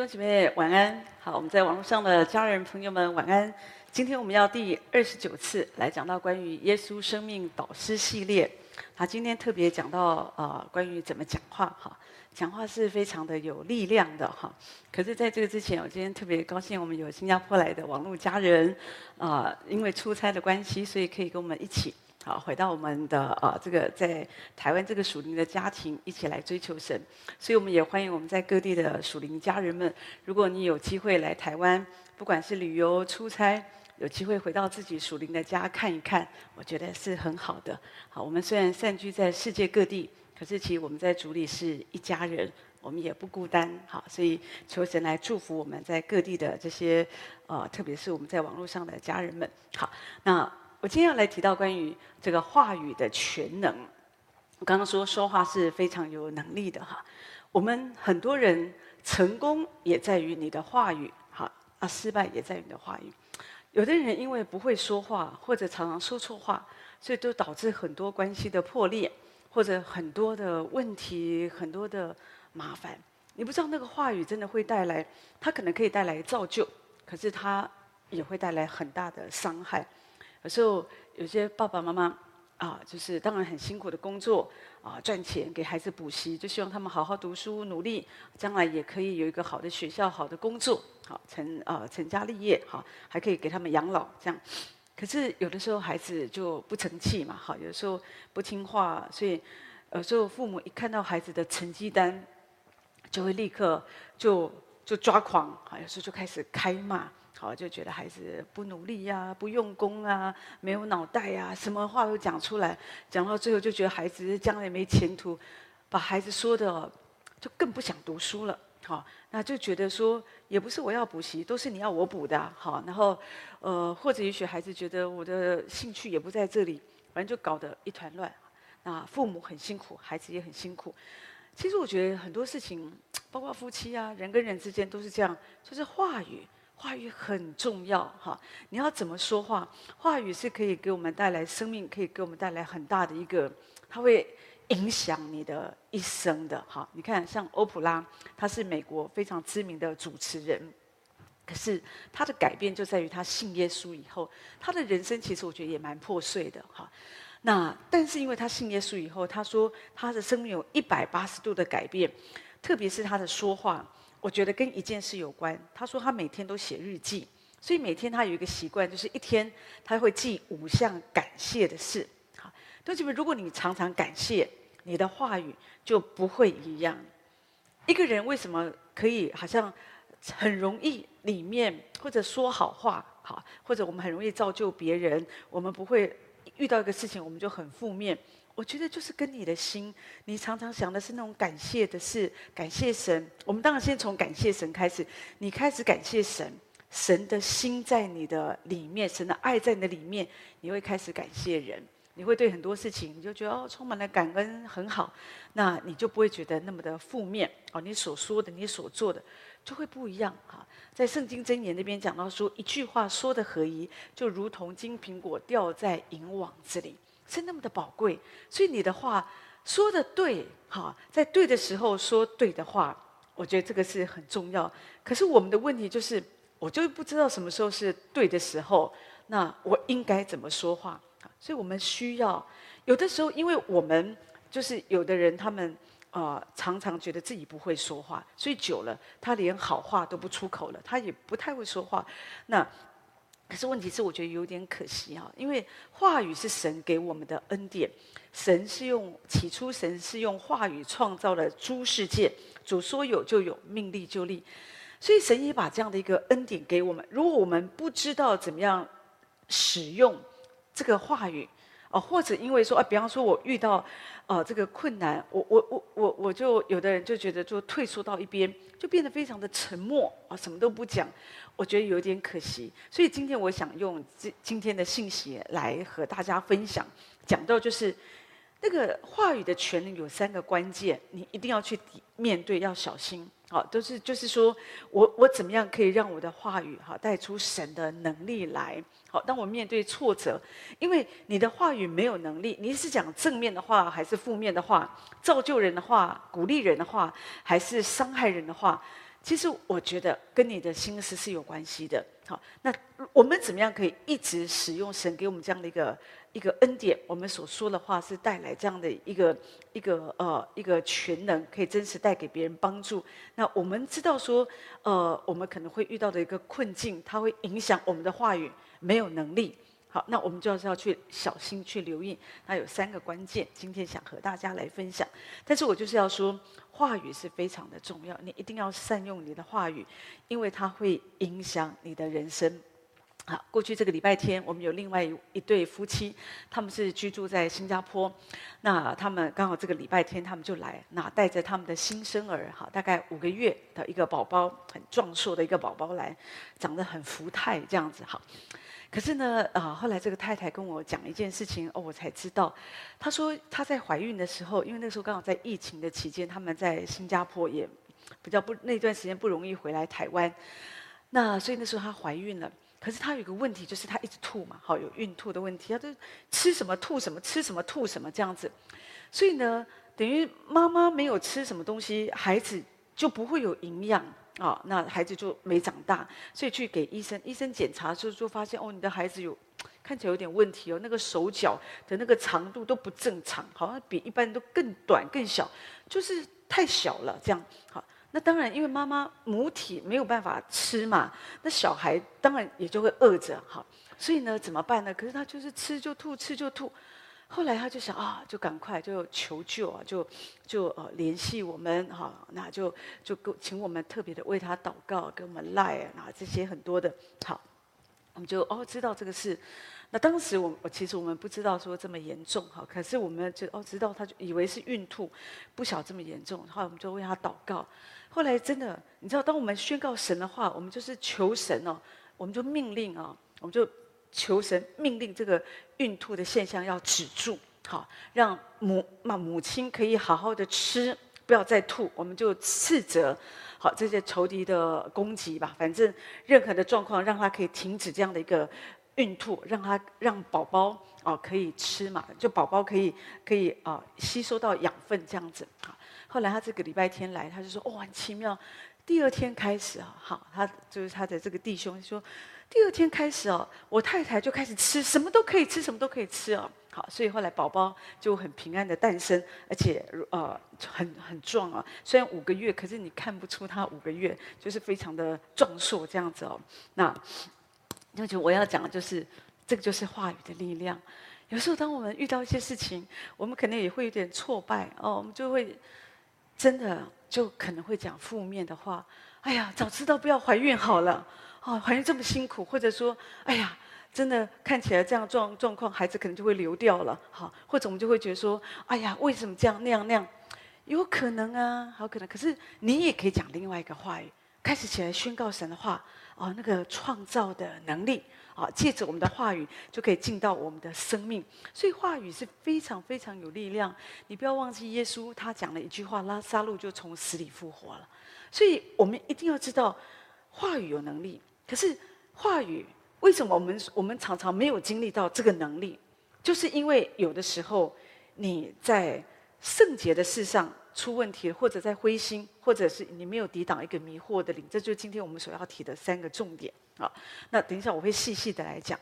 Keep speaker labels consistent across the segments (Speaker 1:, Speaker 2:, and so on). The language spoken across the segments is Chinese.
Speaker 1: 弟兄姐妹晚安，好，我们在网络上的家人朋友们晚安。今天我们要第二十九次来讲到关于耶稣生命导师系列。他今天特别讲到呃，关于怎么讲话哈，讲话是非常的有力量的哈。可是在这个之前，我今天特别高兴，我们有新加坡来的网络家人啊、因为出差的关系，所以可以跟我们一起。好，回到我们的呃，这个在台湾这个属灵的家庭，一起来追求神。所以我们也欢迎我们在各地的属灵家人们。如果你有机会来台湾，不管是旅游、出差，有机会回到自己属灵的家看一看，我觉得是很好的。好，我们虽然散居在世界各地，可是其实我们在主里是一家人，我们也不孤单。好，所以求神来祝福我们在各地的这些呃，特别是我们在网络上的家人们。好，那。我今天要来提到关于这个话语的全能。我刚刚说说话是非常有能力的哈。我们很多人成功也在于你的话语，哈啊，失败也在于你的话语。有的人因为不会说话，或者常常说错话，所以都导致很多关系的破裂，或者很多的问题，很多的麻烦。你不知道那个话语真的会带来，它可能可以带来造就，可是它也会带来很大的伤害。有时候有些爸爸妈妈啊，就是当然很辛苦的工作啊，赚钱给孩子补习，就希望他们好好读书，努力，将来也可以有一个好的学校、好的工作，好成啊成家立业，好还可以给他们养老这样。可是有的时候孩子就不成器嘛，好，有的时候不听话，所以有时候父母一看到孩子的成绩单，就会立刻就就抓狂，好，有时候就开始开骂。好，就觉得孩子不努力呀、不用功啊，没有脑袋呀、什么话都讲出来，讲到最后就觉得孩子将来没前途，把孩子说的就更不想读书了。好，那就觉得说也不是我要补习，都是你要我补的。好，然后呃，或者也许孩子觉得我的兴趣也不在这里，反正就搞得一团乱。那父母很辛苦，孩子也很辛苦。其实我觉得很多事情，包括夫妻啊，人跟人之间都是这样，就是话语。话语很重要哈，你要怎么说话？话语是可以给我们带来生命，可以给我们带来很大的一个，它会影响你的一生的哈。你看，像欧普拉，他是美国非常知名的主持人，可是他的改变就在于他信耶稣以后，他的人生其实我觉得也蛮破碎的哈。那但是因为他信耶稣以后，他说他的生命有一百八十度的改变，特别是他的说话。我觉得跟一件事有关。他说他每天都写日记，所以每天他有一个习惯，就是一天他会记五项感谢的事。好，同学们，如果你常常感谢，你的话语就不会一样。一个人为什么可以好像很容易里面或者说好话，好，或者我们很容易造就别人，我们不会遇到一个事情我们就很负面。我觉得就是跟你的心，你常常想的是那种感谢的事，感谢神。我们当然先从感谢神开始，你开始感谢神，神的心在你的里面，神的爱在你的里面，你会开始感谢人，你会对很多事情，你就觉得哦，充满了感恩，很好。那你就不会觉得那么的负面哦，你所说的，你所做的就会不一样哈。在圣经箴言那边讲到说，一句话说的合宜，就如同金苹果掉在银网子里。是那么的宝贵，所以你的话说的对，哈，在对的时候说对的话，我觉得这个是很重要。可是我们的问题就是，我就不知道什么时候是对的时候，那我应该怎么说话？所以我们需要有的时候，因为我们就是有的人，他们呃常常觉得自己不会说话，所以久了他连好话都不出口了，他也不太会说话。那可是问题是，我觉得有点可惜哈，因为话语是神给我们的恩典，神是用起初神是用话语创造了诸世界，主说有就有，命立就立，所以神也把这样的一个恩典给我们。如果我们不知道怎么样使用这个话语，啊，或者因为说啊，比方说我遇到啊这个困难，我我我我我就有的人就觉得就退缩到一边，就变得非常的沉默啊，什么都不讲。我觉得有点可惜，所以今天我想用今今天的信息来和大家分享，讲到就是那个话语的权利有三个关键，你一定要去面对，要小心。好，都是就是说我我怎么样可以让我的话语哈带出神的能力来？好，当我面对挫折，因为你的话语没有能力，你是讲正面的话还是负面的话？造就人的话，鼓励人的话，还是伤害人的话？其实我觉得跟你的心思是有关系的。好，那我们怎么样可以一直使用神给我们这样的一个一个恩典？我们所说的话是带来这样的一个一个呃一个全能，可以真实带给别人帮助。那我们知道说，呃，我们可能会遇到的一个困境，它会影响我们的话语，没有能力。好，那我们就是要去小心去留意。它有三个关键，今天想和大家来分享。但是我就是要说，话语是非常的重要，你一定要善用你的话语，因为它会影响你的人生。好，过去这个礼拜天，我们有另外一一对夫妻，他们是居住在新加坡。那他们刚好这个礼拜天，他们就来，那带着他们的新生儿，哈，大概五个月的一个宝宝，很壮硕的一个宝宝来，长得很福态这样子，好。可是呢，啊，后来这个太太跟我讲一件事情，哦，我才知道，她说她在怀孕的时候，因为那时候刚好在疫情的期间，他们在新加坡也比较不那段时间不容易回来台湾，那所以那时候她怀孕了。可是她有个问题，就是她一直吐嘛，好，有孕吐的问题，她就吃什么吐什么，吃什么吐什么这样子，所以呢，等于妈妈没有吃什么东西，孩子就不会有营养。啊、那孩子就没长大，所以去给医生，医生检查就就发现哦，你的孩子有看起来有点问题哦，那个手脚的那个长度都不正常，好像比一般人都更短更小，就是太小了这样。好，那当然因为妈妈母体没有办法吃嘛，那小孩当然也就会饿着，好，所以呢怎么办呢？可是他就是吃就吐，吃就吐。后来他就想啊，就赶快就求救啊，就就呃联系我们哈，那就就请我们特别的为他祷告，给我们赖啊，这些很多的，好，我们就哦知道这个事。那当时我我其实我们不知道说这么严重哈，可是我们就哦知道他就以为是孕吐，不晓这么严重，后来我们就为他祷告。后来真的，你知道，当我们宣告神的话，我们就是求神哦，我们就命令啊，我们就。求神命令这个孕吐的现象要止住，好，让母妈母亲可以好好的吃，不要再吐。我们就斥责，好这些仇敌的攻击吧。反正任何的状况，让他可以停止这样的一个孕吐，让他让宝宝哦可以吃嘛，就宝宝可以可以啊吸收到养分这样子。好，后来他这个礼拜天来，他就说：“哦，很奇妙。”第二天开始啊，好，他就是他的这个弟兄说。第二天开始哦，我太太就开始吃，什么都可以吃，什么都可以吃哦。好，所以后来宝宝就很平安的诞生，而且呃很很壮啊。虽然五个月，可是你看不出他五个月就是非常的壮硕这样子哦。那那就我要讲的就是，这个就是话语的力量。有时候当我们遇到一些事情，我们可能也会有点挫败哦，我们就会真的就可能会讲负面的话。哎呀，早知道不要怀孕好了。哦，怀孕这么辛苦，或者说，哎呀，真的看起来这样状状况，孩子可能就会流掉了，好，或者我们就会觉得说，哎呀，为什么这样那样那样？有可能啊，好可能。可是你也可以讲另外一个话语，开始起来宣告神的话，哦，那个创造的能力，啊，借着我们的话语就可以进到我们的生命。所以话语是非常非常有力量。你不要忘记耶稣他讲了一句话，拉撒路就从死里复活了。所以我们一定要知道，话语有能力。可是话语为什么我们我们常常没有经历到这个能力？就是因为有的时候你在圣洁的事上出问题，或者在灰心，或者是你没有抵挡一个迷惑的灵，这就是今天我们所要提的三个重点啊。那等一下我会细细的来讲。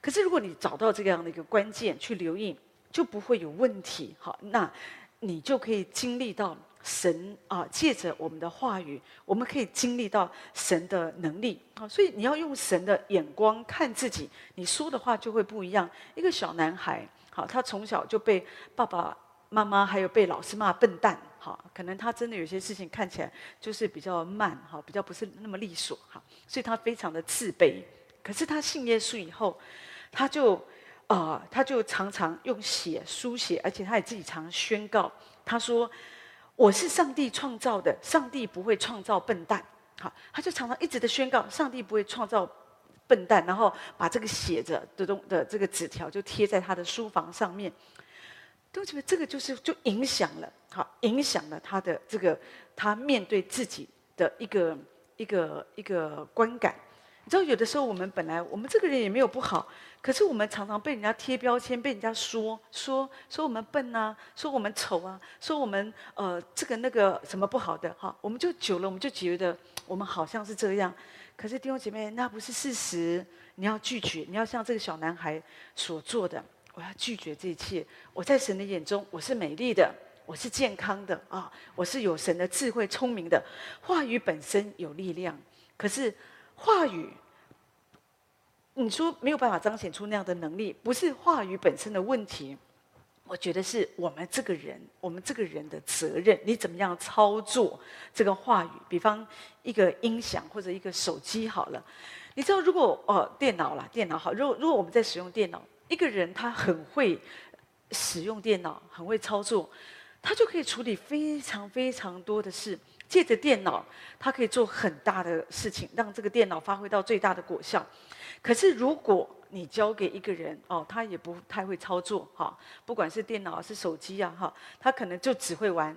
Speaker 1: 可是如果你找到这样的一个关键去留意，就不会有问题。好，那你就可以经历到。神啊，借着我们的话语，我们可以经历到神的能力啊。所以你要用神的眼光看自己，你说的话就会不一样。一个小男孩，好，他从小就被爸爸妈妈还有被老师骂笨蛋，好，可能他真的有些事情看起来就是比较慢，哈，比较不是那么利索，哈，所以他非常的自卑。可是他信耶稣以后，他就啊，他就常常用写书写，而且他也自己常宣告，他说。我是上帝创造的，上帝不会创造笨蛋。好，他就常常一直的宣告，上帝不会创造笨蛋，然后把这个写着的东的这个纸条就贴在他的书房上面。都觉得这个就是就影响了，好，影响了他的这个他面对自己的一个一个一个观感。你知道，有的时候我们本来我们这个人也没有不好，可是我们常常被人家贴标签，被人家说说说我们笨啊，说我们丑啊，说我们呃这个那个什么不好的哈，我们就久了，我们就觉得我们好像是这样。可是弟兄姐妹，那不是事实，你要拒绝，你要像这个小男孩所做的，我要拒绝这一切。我在神的眼中，我是美丽的，我是健康的啊，我是有神的智慧、聪明的。话语本身有力量，可是。话语，你说没有办法彰显出那样的能力，不是话语本身的问题，我觉得是我们这个人，我们这个人的责任。你怎么样操作这个话语？比方一个音响或者一个手机好了，你知道，如果哦电脑啦，电脑好，如果如果我们在使用电脑，一个人他很会使用电脑，很会操作，他就可以处理非常非常多的事。借着电脑，它可以做很大的事情，让这个电脑发挥到最大的果效。可是，如果你交给一个人哦，他也不太会操作哈，不管是电脑是手机啊哈，他可能就只会玩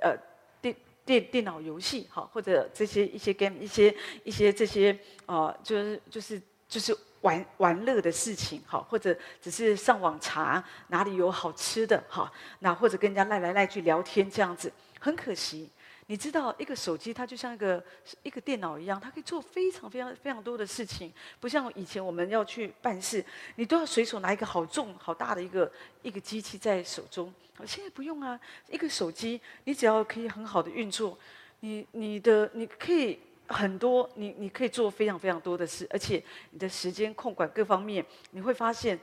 Speaker 1: 呃电电电脑游戏哈，或者这些一些 game 一些一些这些呃就是就是就是玩玩乐的事情哈，或者只是上网查哪里有好吃的哈，那或者跟人家赖来赖去聊天这样子，很可惜。你知道，一个手机它就像一个一个电脑一样，它可以做非常非常非常多的事情，不像以前我们要去办事，你都要随手拿一个好重好大的一个一个机器在手中。现在不用啊，一个手机你只要可以很好的运作，你你的你可以很多，你你可以做非常非常多的事，而且你的时间控管各方面，你会发现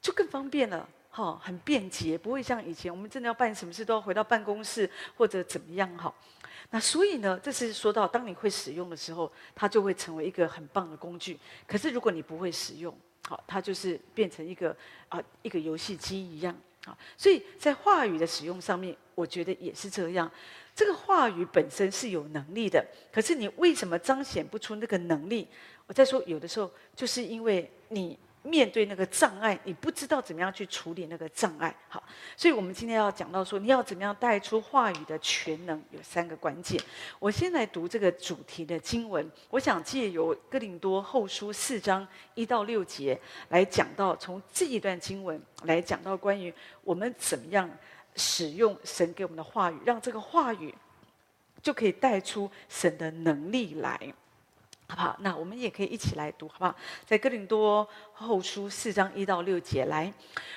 Speaker 1: 就更方便了。好，很便捷，不会像以前我们真的要办什么事都要回到办公室或者怎么样哈。那所以呢，这是说到当你会使用的时候，它就会成为一个很棒的工具。可是如果你不会使用，好，它就是变成一个啊一个游戏机一样啊。所以在话语的使用上面，我觉得也是这样。这个话语本身是有能力的，可是你为什么彰显不出那个能力？我再说，有的时候就是因为你。面对那个障碍，你不知道怎么样去处理那个障碍。好，所以我们今天要讲到说，你要怎么样带出话语的全能，有三个关键。我先来读这个主题的经文，我想借由哥林多后书四章一到六节来讲到，从这一段经文来讲到关于我们怎么样使用神给我们的话语，让这个话语就可以带出神的能力来。好不好？那我们也可以一起来读，好不好？在哥林多后书四章一到六节，来，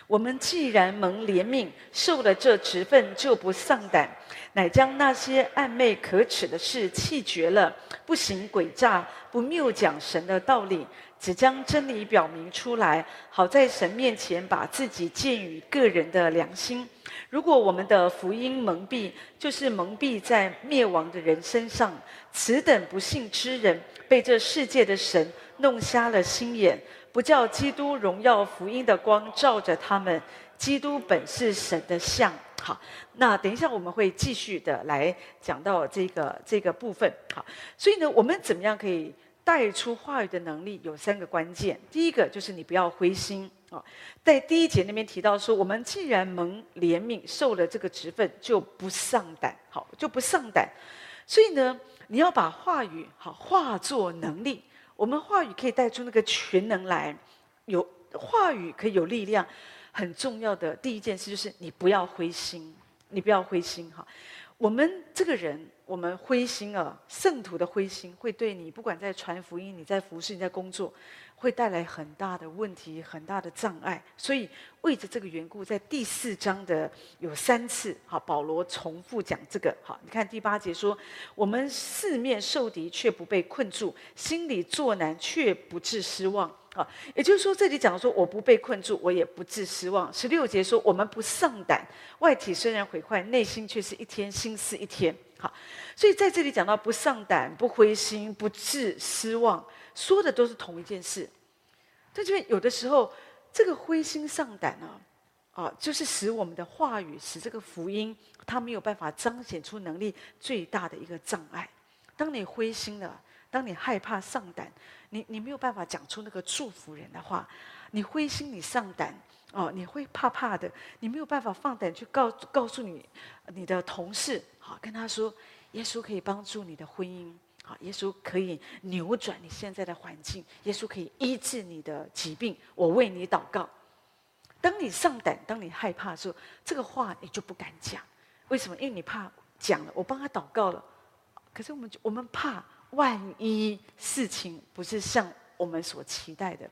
Speaker 1: 我们既然蒙怜悯，受了这职分，就不丧胆，乃将那些暧昧可耻的事弃绝了，不行诡诈，不谬讲神的道理，只将真理表明出来，好在神面前把自己建于个人的良心。如果我们的福音蒙蔽，就是蒙蔽在灭亡的人身上，此等不信之人。被这世界的神弄瞎了心眼，不叫基督荣耀福音的光照着他们。基督本是神的像。好，那等一下我们会继续的来讲到这个这个部分。好，所以呢，我们怎么样可以带出话语的能力？有三个关键。第一个就是你不要灰心啊。在第一节那边提到说，我们既然蒙怜悯，受了这个职分，就不丧胆。好，就不丧胆。所以呢。你要把话语好化作能力，我们话语可以带出那个全能来，有话语可以有力量。很重要的第一件事就是你不要灰心，你不要灰心哈。我们这个人，我们灰心啊，圣徒的灰心会对你，不管在传福音、你在服侍、你在工作。会带来很大的问题，很大的障碍。所以为着这个缘故，在第四章的有三次，好，保罗重复讲这个。好，你看第八节说：“我们四面受敌，却不被困住；心里作难，却不致失望。”啊，也就是说，这里讲说我不被困住，我也不致失望。十六节说：“我们不丧胆，外体虽然毁坏，内心却是一天新似一天。”所以在这里讲到不上胆、不灰心、不致失望。说的都是同一件事，但这边有的时候，这个灰心丧胆啊，啊，就是使我们的话语，使这个福音，它没有办法彰显出能力最大的一个障碍。当你灰心了，当你害怕上胆，你你没有办法讲出那个祝福人的话，你灰心你上胆哦，你会怕怕的，你没有办法放胆去告告诉你你的同事，好跟他说，耶稣可以帮助你的婚姻。好，耶稣可以扭转你现在的环境，耶稣可以医治你的疾病。我为你祷告。当你上胆，当你害怕的时候，这个话你就不敢讲。为什么？因为你怕讲了，我帮他祷告了，可是我们我们怕万一事情不是像我们所期待的。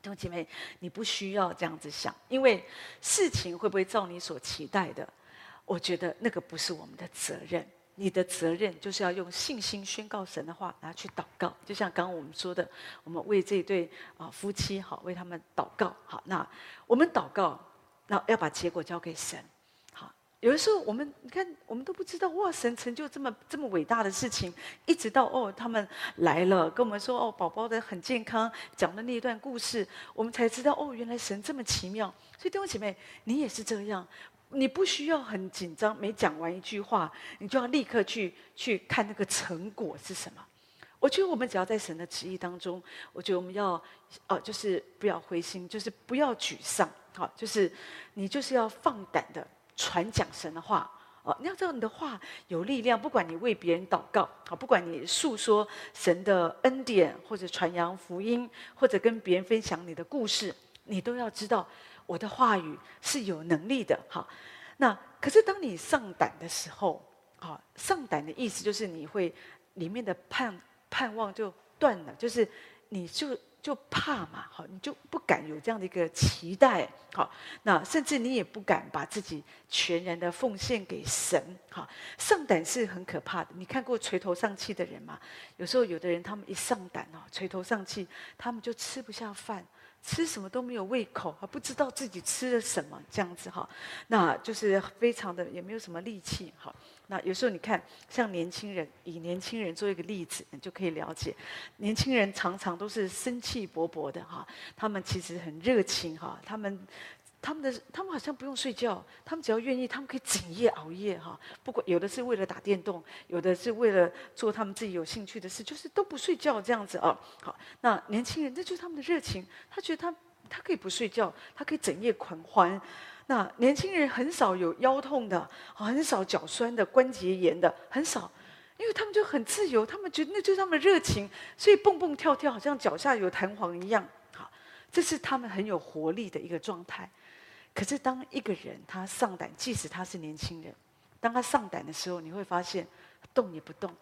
Speaker 1: 弟兄姐妹，你不需要这样子想，因为事情会不会照你所期待的？我觉得那个不是我们的责任。你的责任就是要用信心宣告神的话，然后去祷告。就像刚刚我们说的，我们为这对啊夫妻好，为他们祷告好。那我们祷告，那要把结果交给神。好，有的时候我们你看，我们都不知道哇，神成就这么这么伟大的事情，一直到哦他们来了，跟我们说哦宝宝的很健康，讲的那一段故事，我们才知道哦原来神这么奇妙。所以弟兄姐妹，你也是这样。你不需要很紧张，每讲完一句话，你就要立刻去去看那个成果是什么。我觉得我们只要在神的旨意当中，我觉得我们要，呃，就是不要灰心，就是不要沮丧，好，就是你就是要放胆的传讲神的话，哦，你要知道你的话有力量，不管你为别人祷告，好，不管你诉说神的恩典，或者传扬福音，或者跟别人分享你的故事，你都要知道。我的话语是有能力的，哈，那可是当你上胆的时候，好，上胆的意思就是你会里面的盼盼望就断了，就是你就就怕嘛，好，你就不敢有这样的一个期待，好，那甚至你也不敢把自己全然的奉献给神，好，上胆是很可怕的。你看过垂头丧气的人吗？有时候有的人他们一上胆哦，垂头丧气，他们就吃不下饭。吃什么都没有胃口，还不知道自己吃了什么，这样子哈，那就是非常的也没有什么力气哈。那有时候你看，像年轻人，以年轻人做一个例子，你就可以了解，年轻人常常都是生气勃勃的哈，他们其实很热情哈，他们。他们的他们好像不用睡觉，他们只要愿意，他们可以整夜熬夜哈。不管有的是为了打电动，有的是为了做他们自己有兴趣的事，就是都不睡觉这样子啊。好，那年轻人，那就是他们的热情，他觉得他他可以不睡觉，他可以整夜狂欢。那年轻人很少有腰痛的，很少脚酸的、关节炎的，很少，因为他们就很自由，他们觉得那就是他们的热情，所以蹦蹦跳跳，好像脚下有弹簧一样。好，这是他们很有活力的一个状态。可是，当一个人他上胆，即使他是年轻人，当他上胆的时候，你会发现动也不动，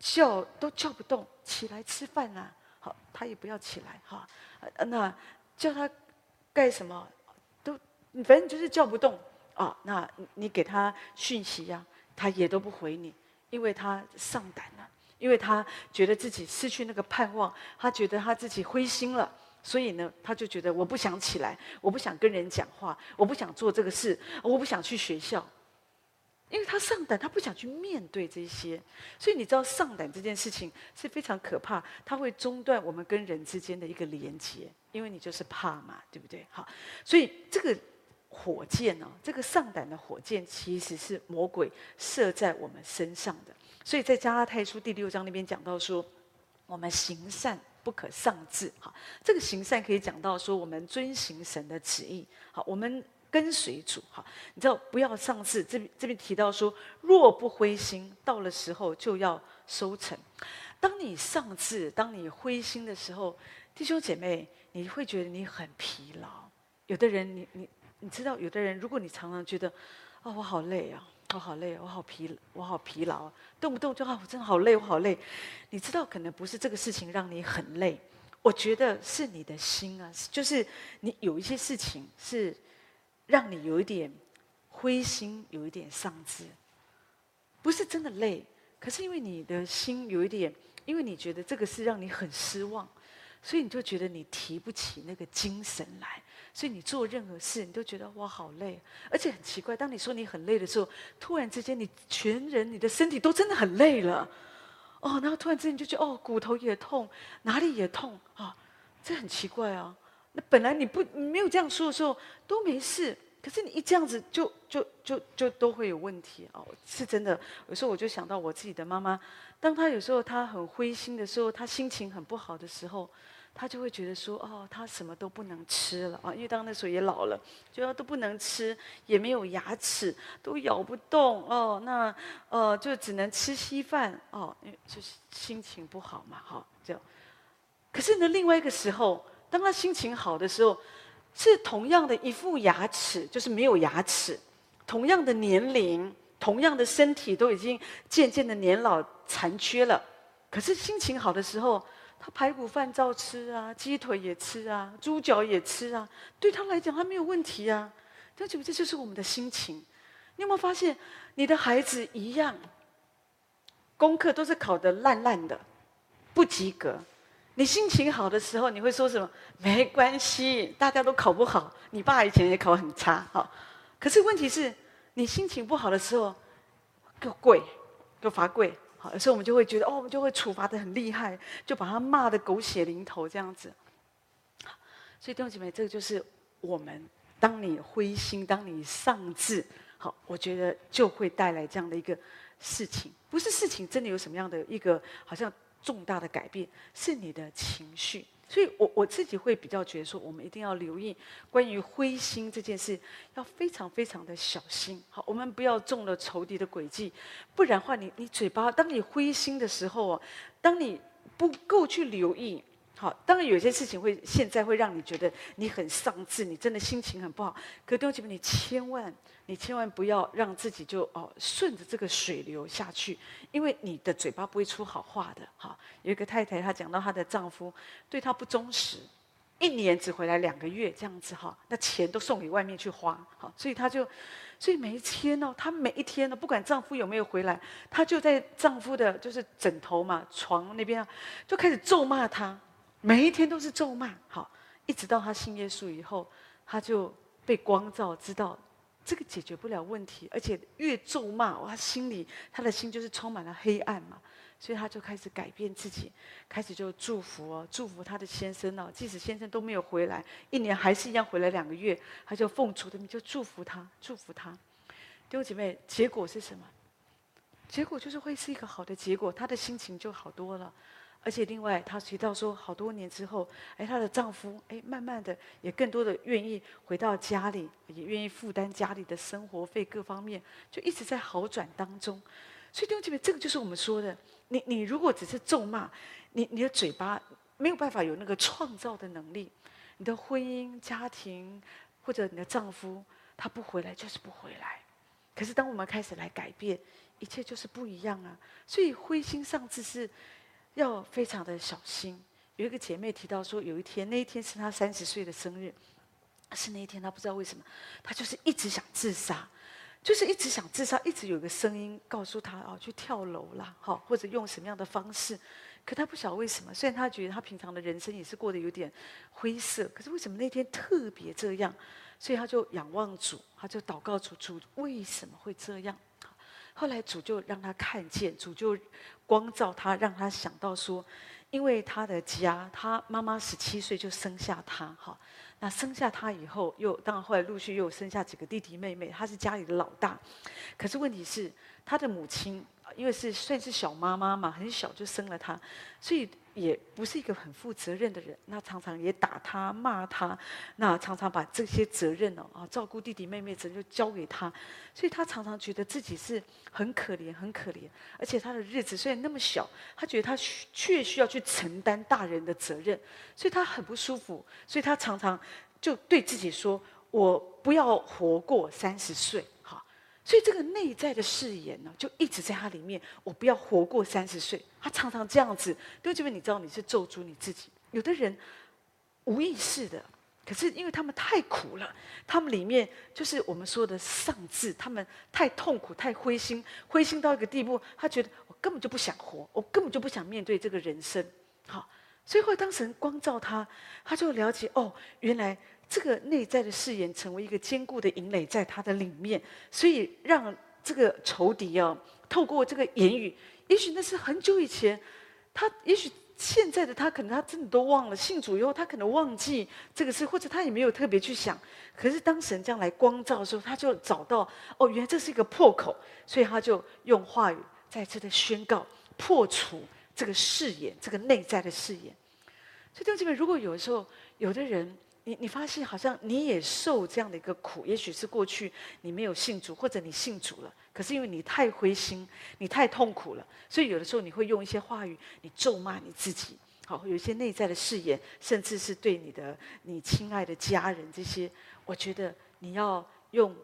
Speaker 1: 叫都叫不动，起来吃饭啊，好，他也不要起来哈。那叫他干什么，都反正就是叫不动啊。那你给他讯息呀，他也都不回你，因为他上胆了，因为他觉得自己失去那个盼望，他觉得他自己灰心了。所以呢，他就觉得我不想起来，我不想跟人讲话，我不想做这个事，我不想去学校，因为他上胆，他不想去面对这些。所以你知道上胆这件事情是非常可怕，它会中断我们跟人之间的一个连接，因为你就是怕嘛，对不对？好，所以这个火箭呢、哦，这个上胆的火箭其实是魔鬼射在我们身上的。所以在加拉太书第六章那边讲到说，我们行善。不可丧志，哈，这个行善可以讲到说，我们遵行神的旨意，好，我们跟随主，哈，你知道不要丧志，这边这边提到说，若不灰心，到了时候就要收成。当你丧志，当你灰心的时候，弟兄姐妹，你会觉得你很疲劳。有的人，你你你知道，有的人，如果你常常觉得，啊、我好累啊。我好累，我好疲，我好疲劳，动不动就啊，我真的好累，我好累。你知道，可能不是这个事情让你很累，我觉得是你的心啊，就是你有一些事情是让你有一点灰心，有一点丧志，不是真的累，可是因为你的心有一点，因为你觉得这个是让你很失望，所以你就觉得你提不起那个精神来。所以你做任何事，你都觉得哇好累，而且很奇怪。当你说你很累的时候，突然之间你全人、你的身体都真的很累了，哦，然后突然之间就觉得哦，骨头也痛，哪里也痛啊，这很奇怪啊。那本来你不你没有这样说的时候都没事，可是你一这样子就就就就都会有问题哦，是真的。有时候我就想到我自己的妈妈，当她有时候她很灰心的时候，她心情很不好的时候。他就会觉得说，哦，他什么都不能吃了啊，因为当那时候也老了，就要都不能吃，也没有牙齿，都咬不动哦，那呃就只能吃稀饭哦，因为就是心情不好嘛，哈、哦，这样。可是呢，另外一个时候，当他心情好的时候，是同样的一副牙齿，就是没有牙齿，同样的年龄，同样的身体，都已经渐渐的年老残缺了。可是心情好的时候，他排骨饭照吃啊，鸡腿也吃啊，猪脚也吃啊，对他来讲他没有问题啊。他觉得这就是我们的心情。你有没有发现，你的孩子一样，功课都是考得烂烂的，不及格。你心情好的时候，你会说什么？没关系，大家都考不好。你爸以前也考很差，好。可是问题是，你心情不好的时候，给我跪，给我罚跪。有时候我们就会觉得，哦，我们就会处罚的很厉害，就把他骂得狗血淋头这样子。所以弟兄姐妹，这个就是我们，当你灰心，当你丧志，好，我觉得就会带来这样的一个事情。不是事情真的有什么样的一个好像重大的改变，是你的情绪。所以我我自己会比较觉得说，我们一定要留意关于灰心这件事，要非常非常的小心。好，我们不要中了仇敌的诡计，不然的话，你你嘴巴，当你灰心的时候哦，当你不够去留意。好，当然有些事情会现在会让你觉得你很丧志，你真的心情很不好。可弟兄姐妹，你千万你千万不要让自己就哦顺着这个水流下去，因为你的嘴巴不会出好话的。哈，有一个太太她讲到她的丈夫对她不忠实，一年只回来两个月这样子哈，那钱都送给外面去花。好，所以她就所以每一天呢，她每一天呢，不管丈夫有没有回来，她就在丈夫的就是枕头嘛床那边啊，就开始咒骂他。每一天都是咒骂，好，一直到他信耶稣以后，他就被光照，知道这个解决不了问题，而且越咒骂，哇，心里他的心就是充满了黑暗嘛，所以他就开始改变自己，开始就祝福哦，祝福他的先生哦，即使先生都没有回来，一年还是一样回来两个月，他就奉主的名就祝福他，祝福他。弟兄姐妹，结果是什么？结果就是会是一个好的结果，他的心情就好多了。而且另外，她提到说，好多年之后，哎，她的丈夫，哎，慢慢的也更多的愿意回到家里，也愿意负担家里的生活费各方面，就一直在好转当中。所以弟兄姐妹，这个就是我们说的，你你如果只是咒骂，你你的嘴巴没有办法有那个创造的能力，你的婚姻家庭或者你的丈夫他不回来就是不回来。可是当我们开始来改变，一切就是不一样啊。所以灰心丧志是。要非常的小心。有一个姐妹提到说，有一天，那一天是她三十岁的生日，是那一天，她不知道为什么，她就是一直想自杀，就是一直想自杀，一直有个声音告诉她哦，去跳楼啦，好，或者用什么样的方式。可她不晓得为什么，虽然她觉得她平常的人生也是过得有点灰色，可是为什么那天特别这样？所以她就仰望主，她就祷告主，主为什么会这样？后来主就让他看见，主就光照他，让他想到说，因为他的家，他妈妈十七岁就生下他，哈，那生下他以后，又当然后来陆续又生下几个弟弟妹妹，他是家里的老大，可是问题是他的母亲，因为是算是小妈妈嘛，很小就生了他，所以。也不是一个很负责任的人，那常常也打他骂他，那常常把这些责任哦啊照顾弟弟妹妹责任就交给他，所以他常常觉得自己是很可怜很可怜，而且他的日子虽然那么小，他觉得他却需要去承担大人的责任，所以他很不舒服，所以他常常就对自己说：“我不要活过三十岁。”所以这个内在的誓言呢，就一直在他里面。我不要活过三十岁。他常常这样子，因为这边你知道你是咒诅你自己。有的人无意识的，可是因为他们太苦了，他们里面就是我们说的丧志，他们太痛苦、太灰心，灰心到一个地步，他觉得我根本就不想活，我根本就不想面对这个人生。好，所以会当神光照他，他就了解哦，原来。这个内在的誓言成为一个坚固的营垒，在他的里面，所以让这个仇敌哦，透过这个言语，也许那是很久以前，他也许现在的他可能他真的都忘了，信主以后他可能忘记这个事，或者他也没有特别去想。可是当神这样来光照的时候，他就找到哦，原来这是一个破口，所以他就用话语再次的宣告，破除这个誓言，这个内在的誓言。所以弟兄姐妹，如果有的时候有的人，你你发现好像你也受这样的一个苦，也许是过去你没有信主，或者你信主了，可是因为你太灰心，你太痛苦了，所以有的时候你会用一些话语，你咒骂你自己，好，有一些内在的誓言，甚至是对你的你亲爱的家人这些，我觉得你要用。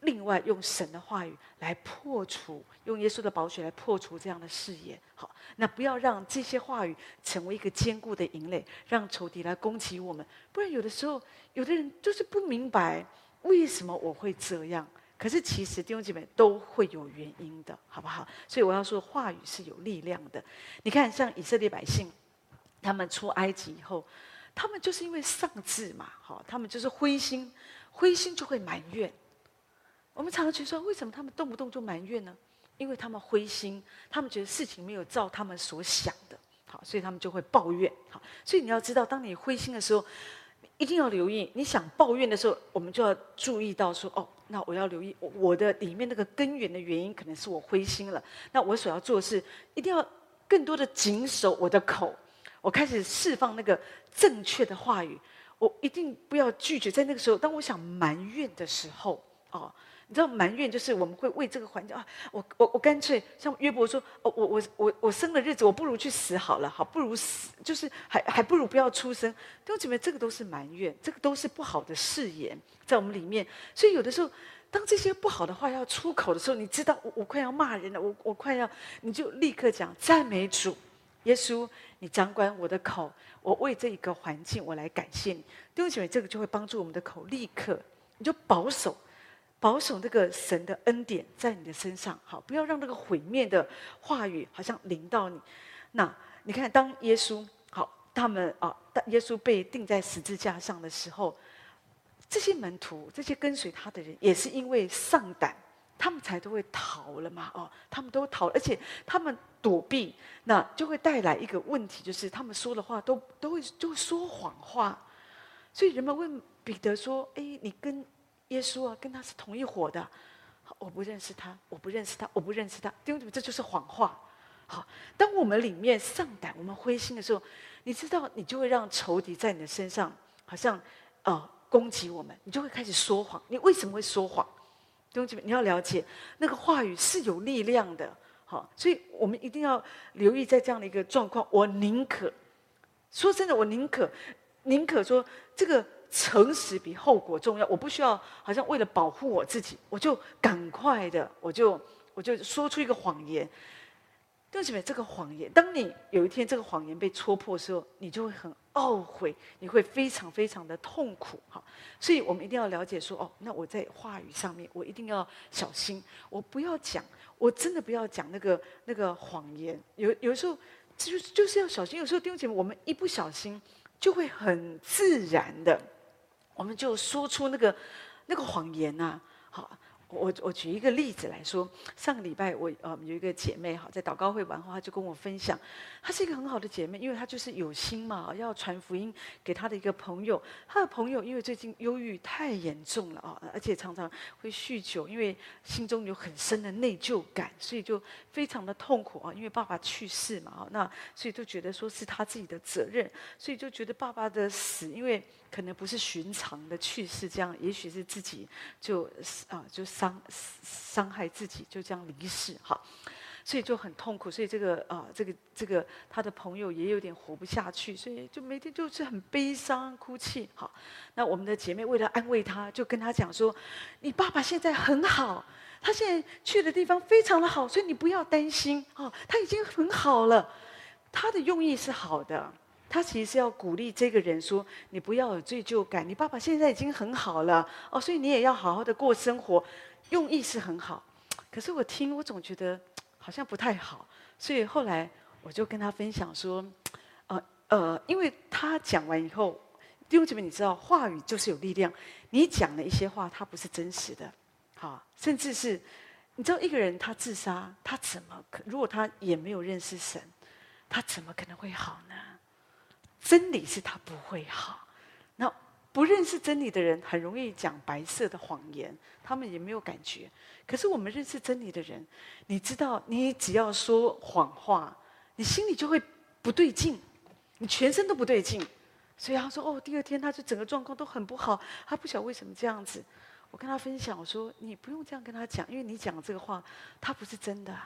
Speaker 1: 另外，用神的话语来破除，用耶稣的宝血来破除这样的誓言。好，那不要让这些话语成为一个坚固的营垒，让仇敌来攻击我们。不然，有的时候，有的人就是不明白为什么我会这样。可是，其实弟兄姐妹都会有原因的，好不好？所以我要说，话语是有力量的。你看，像以色列百姓，他们出埃及以后，他们就是因为丧志嘛，好，他们就是灰心，灰心就会埋怨。我们常常觉得说，为什么他们动不动就埋怨呢？因为他们灰心，他们觉得事情没有照他们所想的，好，所以他们就会抱怨。好，所以你要知道，当你灰心的时候，一定要留意。你想抱怨的时候，我们就要注意到说，哦，那我要留意我的里面那个根源的原因，可能是我灰心了。那我所要做的是，一定要更多的谨守我的口，我开始释放那个正确的话语。我一定不要拒绝，在那个时候，当我想埋怨的时候，哦。你知道埋怨就是我们会为这个环境啊，我我我干脆像约伯说，哦，我我我我生的日子，我不如去死好了，好不如死，就是还还不如不要出生。弟兄姐妹，这个都是埋怨，这个都是不好的誓言在我们里面。所以有的时候，当这些不好的话要出口的时候，你知道我我快要骂人了，我我快要，你就立刻讲赞美主，耶稣，你掌管我的口，我为这一个环境我来感谢你。弟兄姐妹，这个就会帮助我们的口立刻你就保守。保守那个神的恩典在你的身上，好，不要让那个毁灭的话语好像临到你。那你看，当耶稣好，他们啊，当耶稣被钉在十字架上的时候，这些门徒、这些跟随他的人，也是因为丧胆，他们才都会逃了嘛。哦，他们都逃，而且他们躲避，那就会带来一个问题，就是他们说的话都都会就说谎话。所以人们问彼得说：“哎，你跟？”耶稣啊，跟他是同一伙的，我不认识他，我不认识他，我不认识他，弟兄姊妹，这就是谎话。好，当我们里面丧胆，我们灰心的时候，你知道，你就会让仇敌在你的身上，好像呃攻击我们，你就会开始说谎。你为什么会说谎？弟兄姊妹，你要了解那个话语是有力量的。好，所以我们一定要留意在这样的一个状况。我宁可说真的，我宁可宁可说这个。诚实比后果重要。我不需要，好像为了保护我自己，我就赶快的，我就我就说出一个谎言。弟兄姊妹，这个谎言，当你有一天这个谎言被戳破的时候，你就会很懊悔，你会非常非常的痛苦。哈，所以我们一定要了解说，哦，那我在话语上面，我一定要小心，我不要讲，我真的不要讲那个那个谎言。有有时候就是就是要小心。有时候弟兄姐妹，我们一不小心，就会很自然的。我们就说出那个那个谎言呐、好，我我举一个例子来说，上个礼拜我呃有一个姐妹哈，在祷告会完后，她就跟我分享，她是一个很好的姐妹，因为她就是有心嘛，要传福音给她的一个朋友，她的朋友因为最近忧郁太严重了啊，而且常常会酗酒，因为心中有很深的内疚感，所以就非常的痛苦啊，因为爸爸去世嘛，那所以就觉得说是她自己的责任，所以就觉得爸爸的死，因为。可能不是寻常的去世，这样也许是自己就啊就伤伤害自己，就这样离世哈，所以就很痛苦，所以这个啊这个这个他的朋友也有点活不下去，所以就每天就是很悲伤哭泣。哈，那我们的姐妹为了安慰他，就跟他讲说：“你爸爸现在很好，他现在去的地方非常的好，所以你不要担心哦，他已经很好了。”他的用意是好的。他其实是要鼓励这个人说：“你不要有罪疚感，你爸爸现在已经很好了哦，所以你也要好好的过生活。”用意是很好，可是我听我总觉得好像不太好，所以后来我就跟他分享说：“呃呃，因为他讲完以后，弟兄姐妹，你知道话语就是有力量，你讲了一些话，它不是真实的，好，甚至是你知道一个人他自杀，他怎么可？如果他也没有认识神，他怎么可能会好呢？”真理是他不会好，那不认识真理的人很容易讲白色的谎言，他们也没有感觉。可是我们认识真理的人，你知道，你只要说谎话，你心里就会不对劲，你全身都不对劲。所以他说哦，第二天他就整个状况都很不好，他不晓得为什么这样子。我跟他分享，我说你不用这样跟他讲，因为你讲这个话，他不是真的，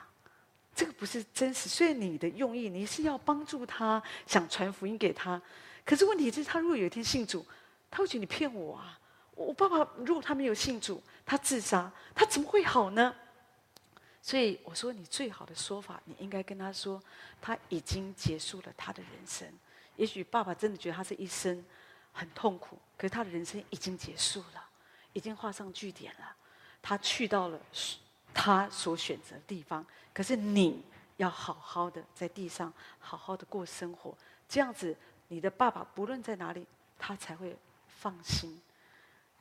Speaker 1: 这个不是真实。虽然你的用意你是要帮助他，想传福音给他，可是问题是，他如果有一天信主，他会觉得你骗我啊！我爸爸如果他没有信主，他自杀，他怎么会好呢？所以我说，你最好的说法，你应该跟他说，他已经结束了他的人生。也许爸爸真的觉得他这一生很痛苦，可是他的人生已经结束了。已经画上句点了，他去到了他所选择的地方。可是你要好好的在地上好好的过生活，这样子你的爸爸不论在哪里，他才会放心。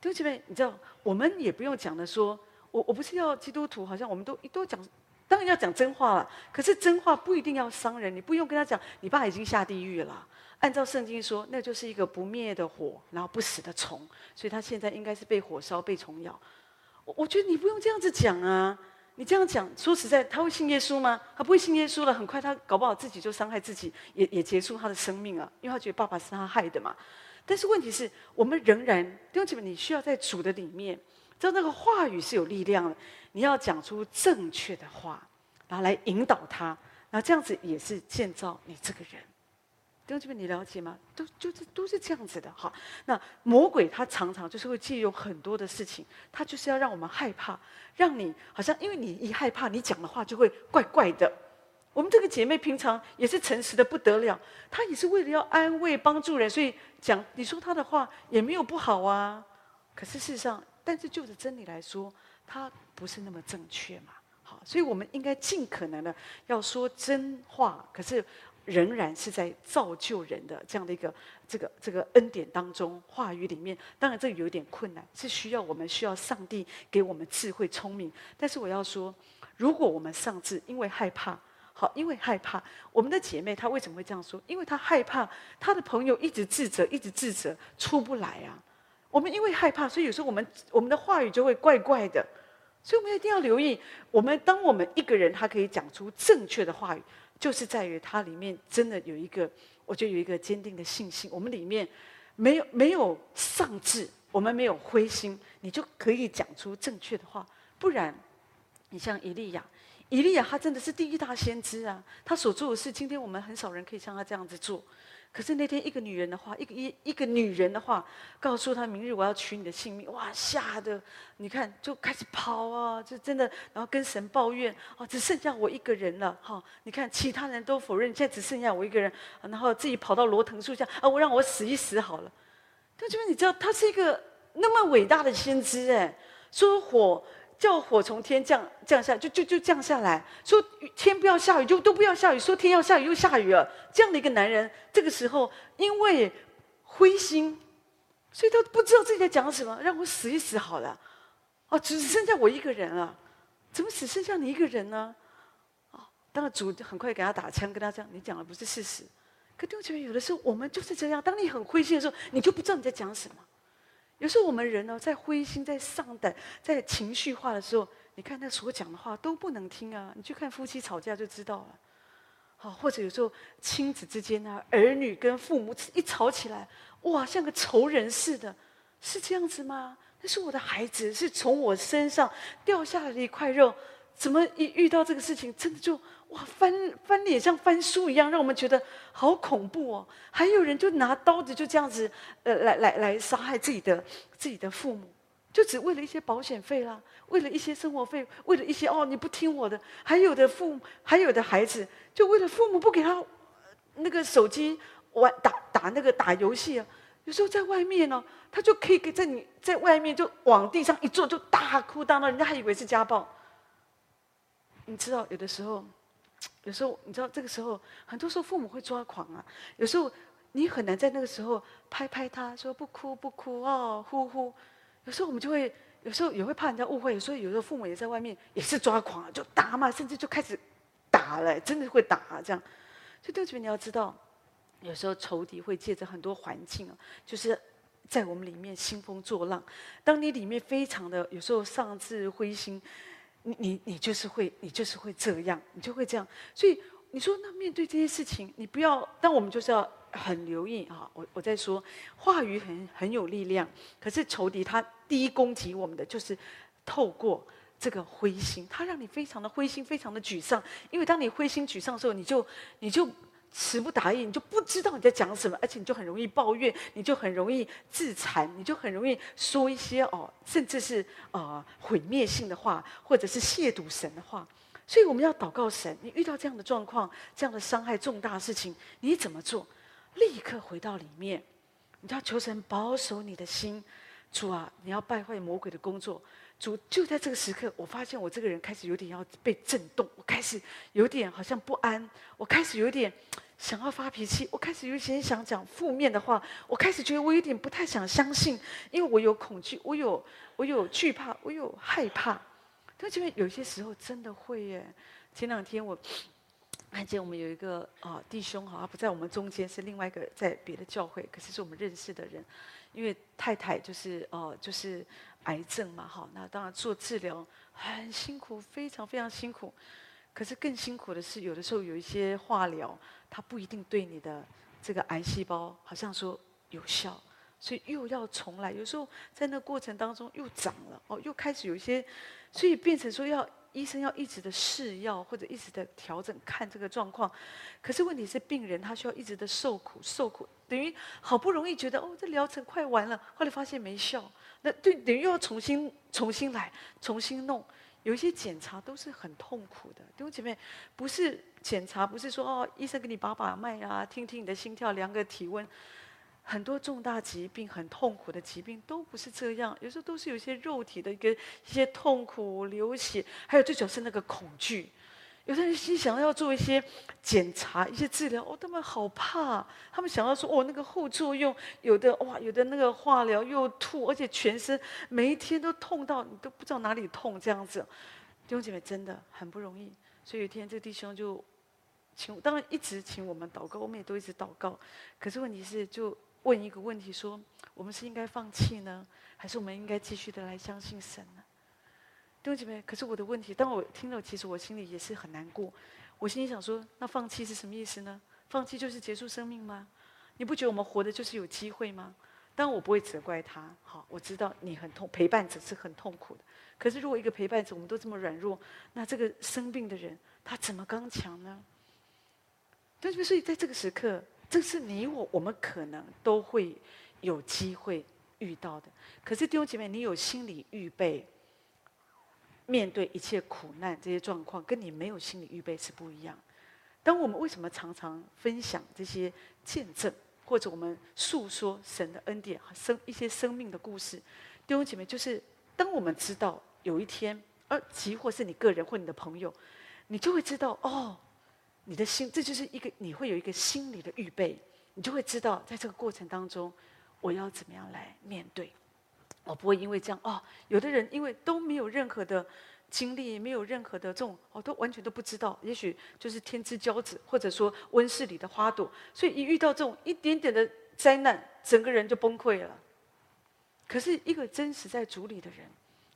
Speaker 1: 弟兄姐妹，你知道我们也不用讲的说，我我不是要基督徒，好像我们都都讲，当然要讲真话了。可是真话不一定要伤人，你不用跟他讲，你爸已经下地狱了。按照圣经说，那就是一个不灭的火，然后不死的虫，所以他现在应该是被火烧、被虫咬。我我觉得你不用这样子讲啊，你这样讲，说实在，他会信耶稣吗？他不会信耶稣了，很快他搞不好自己就伤害自己，也也结束他的生命啊，因为他觉得爸爸是他害的嘛。但是问题是我们仍然弟兄姐妹，你需要在主的里面，知道那个话语是有力量的，你要讲出正确的话，然后来引导他，然后这样子也是建造你这个人。兄姐妹，你了解吗？都就是都是这样子的哈。那魔鬼他常常就是会借用很多的事情，他就是要让我们害怕，让你好像因为你一害怕，你讲的话就会怪怪的。我们这个姐妹平常也是诚实的不得了，她也是为了要安慰帮助人，所以讲你说她的话也没有不好啊。可是事实上，但是就着真理来说，她不是那么正确嘛。好，所以我们应该尽可能的要说真话。可是。仍然是在造就人的这样的一个这个这个恩典当中，话语里面，当然这个有点困难，是需要我们需要上帝给我们智慧聪明。但是我要说，如果我们上次因为害怕，好，因为害怕，我们的姐妹她为什么会这样说？因为她害怕她的朋友一直自责，一直自责出不来啊。我们因为害怕，所以有时候我们我们的话语就会怪怪的。所以我们一定要留意，我们当我们一个人他可以讲出正确的话语。就是在于它里面真的有一个，我觉得有一个坚定的信心。我们里面没有没有丧志，我们没有灰心，你就可以讲出正确的话。不然，你像以利亚，以利亚他真的是第一大先知啊，他所做的事，今天我们很少人可以像他这样子做。可是那天一个女人的话，一个一一个女人的话，告诉他明日我要取你的性命，哇，吓得你看就开始跑啊，就真的，然后跟神抱怨，哦，只剩下我一个人了，哈，你看其他人都否认，现在只剩下我一个人，然后自己跑到罗藤树下，啊，我让我死一死好了。但这边你知道，他是一个那么伟大的先知，哎，说火。叫火从天降降下，就就就降下来说天不要下雨，就都不要下雨；说天要下雨，又下雨了。这样的一个男人，这个时候因为灰心，所以他不知道自己在讲什么。让我死一死好了，哦，只剩下我一个人了，怎么只剩下你一个人呢？啊，当然主很快给他打枪，跟他讲：“你讲的不是事实。”可对我觉得有的时候我们就是这样，当你很灰心的时候，你就不知道你在讲什么。有时候我们人呢，在灰心、在丧胆、在情绪化的时候，你看他所讲的话都不能听啊！你去看夫妻吵架就知道了。好，或者有时候亲子之间啊，儿女跟父母一吵起来，哇，像个仇人似的，是这样子吗？那是我的孩子，是从我身上掉下来的一块肉，怎么一遇到这个事情，真的就。哇，翻翻脸像翻书一样，让我们觉得好恐怖哦！还有人就拿刀子就这样子，呃，来来来杀害自己的自己的父母，就只为了一些保险费啦，为了一些生活费，为了一些哦，你不听我的。还有的父，还有的孩子，就为了父母不给他那个手机玩打打那个打游戏啊，有时候在外面哦，他就可以给在你在外面就往地上一坐就大哭大闹，人家还以为是家暴。你知道，有的时候。有时候你知道，这个时候很多时候父母会抓狂啊。有时候你很难在那个时候拍拍他说不哭不哭哦，呼呼。有时候我们就会，有时候也会怕人家误会，所以有时候父母也在外面也是抓狂，就打嘛，甚至就开始打了，真的会打，这样。所以对不起，你要知道，有时候仇敌会借着很多环境啊，就是在我们里面兴风作浪。当你里面非常的有时候丧志灰心。你你你就是会，你就是会这样，你就会这样。所以你说，那面对这些事情，你不要。但我们就是要很留意啊。我我在说，话语很很有力量，可是仇敌他第一攻击我们的就是透过这个灰心，他让你非常的灰心，非常的沮丧。因为当你灰心沮丧的时候，你就你就。词不达意，你就不知道你在讲什么，而且你就很容易抱怨，你就很容易自残，你就很容易说一些哦，甚至是呃毁灭性的话，或者是亵渎神的话。所以我们要祷告神，你遇到这样的状况、这样的伤害重大的事情，你怎么做？立刻回到里面，你要求神保守你的心。主啊，你要败坏魔鬼的工作。主就在这个时刻，我发现我这个人开始有点要被震动，我开始有点好像不安，我开始有点想要发脾气，我开始有点想讲负面的话，我开始觉得我有点不太想相信，因为我有恐惧，我有我有惧怕，我有害怕。但因为有些时候真的会耶。前两天我看见我们有一个啊弟兄哈，他不在我们中间，是另外一个在别的教会，可是是我们认识的人，因为太太就是哦、就是。癌症嘛，好，那当然做治疗很辛苦，非常非常辛苦。可是更辛苦的是，有的时候有一些化疗，它不一定对你的这个癌细胞好像说有效，所以又要重来。有时候在那过程当中又长了，哦，又开始有一些，所以变成说要医生要一直的试药或者一直的调整看这个状况。可是问题是，病人他需要一直的受苦受苦，等于好不容易觉得哦，这疗程快完了，后来发现没效。那对，等于又要重新、重新来、重新弄，有一些检查都是很痛苦的。弟兄姐妹，不是检查，不是说哦，医生给你把把脉啊，听听你的心跳，量个体温。很多重大疾病、很痛苦的疾病都不是这样，有时候都是有一些肉体的一个一些痛苦、流血，还有最主要是那个恐惧。有的人心想要做一些检查、一些治疗，哦，他们好怕，他们想要说，哦，那个后作用，有的哇，有的那个化疗又吐，而且全身每一天都痛到你都不知道哪里痛，这样子，弟兄姐妹真的很不容易。所以有一天这个弟兄就请，当然一直请我们祷告，我们也都一直祷告。可是问题是，就问一个问题说，我们是应该放弃呢，还是我们应该继续的来相信神呢？弟兄姐妹，可是我的问题，当我听了，其实我心里也是很难过。我心里想说，那放弃是什么意思呢？放弃就是结束生命吗？你不觉得我们活的就是有机会吗？当然我不会责怪他。好，我知道你很痛，陪伴者是很痛苦的。可是如果一个陪伴者我们都这么软弱，那这个生病的人他怎么刚强呢？对不对？所以在这个时刻，这是你我我们可能都会有机会遇到的。可是弟兄姐妹，你有心理预备？面对一切苦难这些状况，跟你没有心理预备是不一样。当我们为什么常常分享这些见证，或者我们诉说神的恩典和生一些生命的故事，弟兄姐妹，就是当我们知道有一天，而即或是你个人或你的朋友，你就会知道哦，你的心，这就是一个你会有一个心理的预备，你就会知道在这个过程当中，我要怎么样来面对。我不会因为这样哦，有的人因为都没有任何的经历，没有任何的这种，哦，都完全都不知道，也许就是天之骄子，或者说温室里的花朵，所以一遇到这种一点点的灾难，整个人就崩溃了。可是一个真实在主里的人，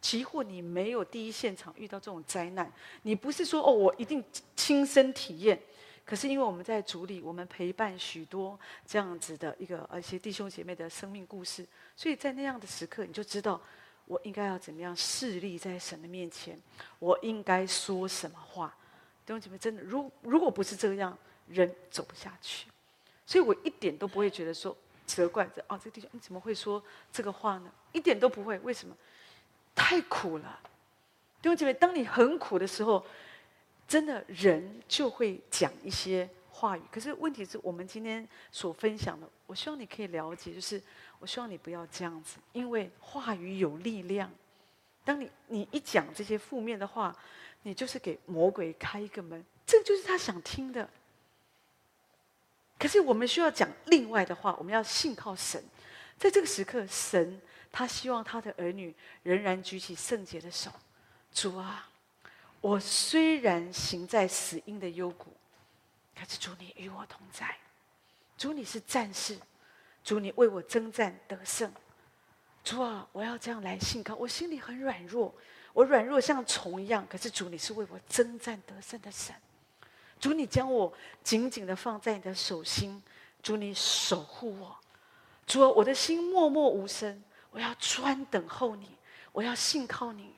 Speaker 1: 即或你没有第一现场遇到这种灾难，你不是说哦，我一定亲身体验。可是因为我们在主里，我们陪伴许多这样子的一个一些弟兄姐妹的生命故事，所以在那样的时刻，你就知道我应该要怎么样势立在神的面前，我应该说什么话。弟兄姐妹，真的，如如果不是这样，人走不下去。所以我一点都不会觉得说责怪着啊，这弟兄你怎么会说这个话呢？一点都不会。为什么？太苦了。弟兄姐妹，当你很苦的时候。真的人就会讲一些话语，可是问题是我们今天所分享的，我希望你可以了解，就是我希望你不要这样子，因为话语有力量。当你你一讲这些负面的话，你就是给魔鬼开一个门，这就是他想听的。可是我们需要讲另外的话，我们要信靠神，在这个时刻，神他希望他的儿女仍然举起圣洁的手，主啊。我虽然行在死荫的幽谷，可是主你与我同在。主你是战士，主你为我征战得胜。主啊，我要这样来信靠。我心里很软弱，我软弱像虫一样。可是主你是为我征战得胜的神。主你将我紧紧的放在你的手心。主你守护我，主啊，我的心默默无声，我要专等候你，我要信靠你。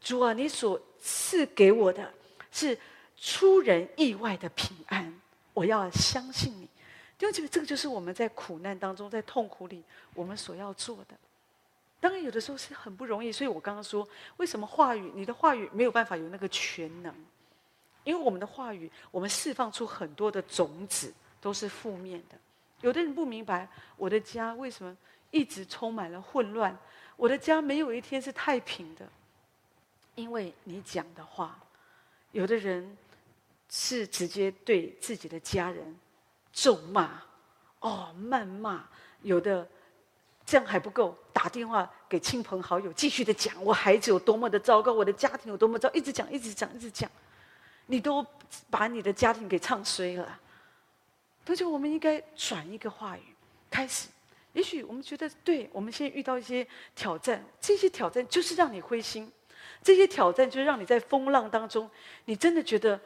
Speaker 1: 主啊，你所赐给我的是出人意外的平安，我要相信你。因为这个，这个就是我们在苦难当中，在痛苦里，我们所要做的。当然，有的时候是很不容易。所以我刚刚说，为什么话语，你的话语没有办法有那个全能？因为我们的话语，我们释放出很多的种子，都是负面的。有的人不明白，我的家为什么一直充满了混乱？我的家没有一天是太平的。因为你讲的话，有的人是直接对自己的家人咒骂、哦谩骂，有的这样还不够，打电话给亲朋好友，继续的讲我孩子有多么的糟糕，我的家庭有多么糟，一直讲，一直讲，一直讲，你都把你的家庭给唱衰了。而且我们应该转一个话语，开始。也许我们觉得，对，我们现在遇到一些挑战，这些挑战就是让你灰心。这些挑战就是让你在风浪当中，你真的觉得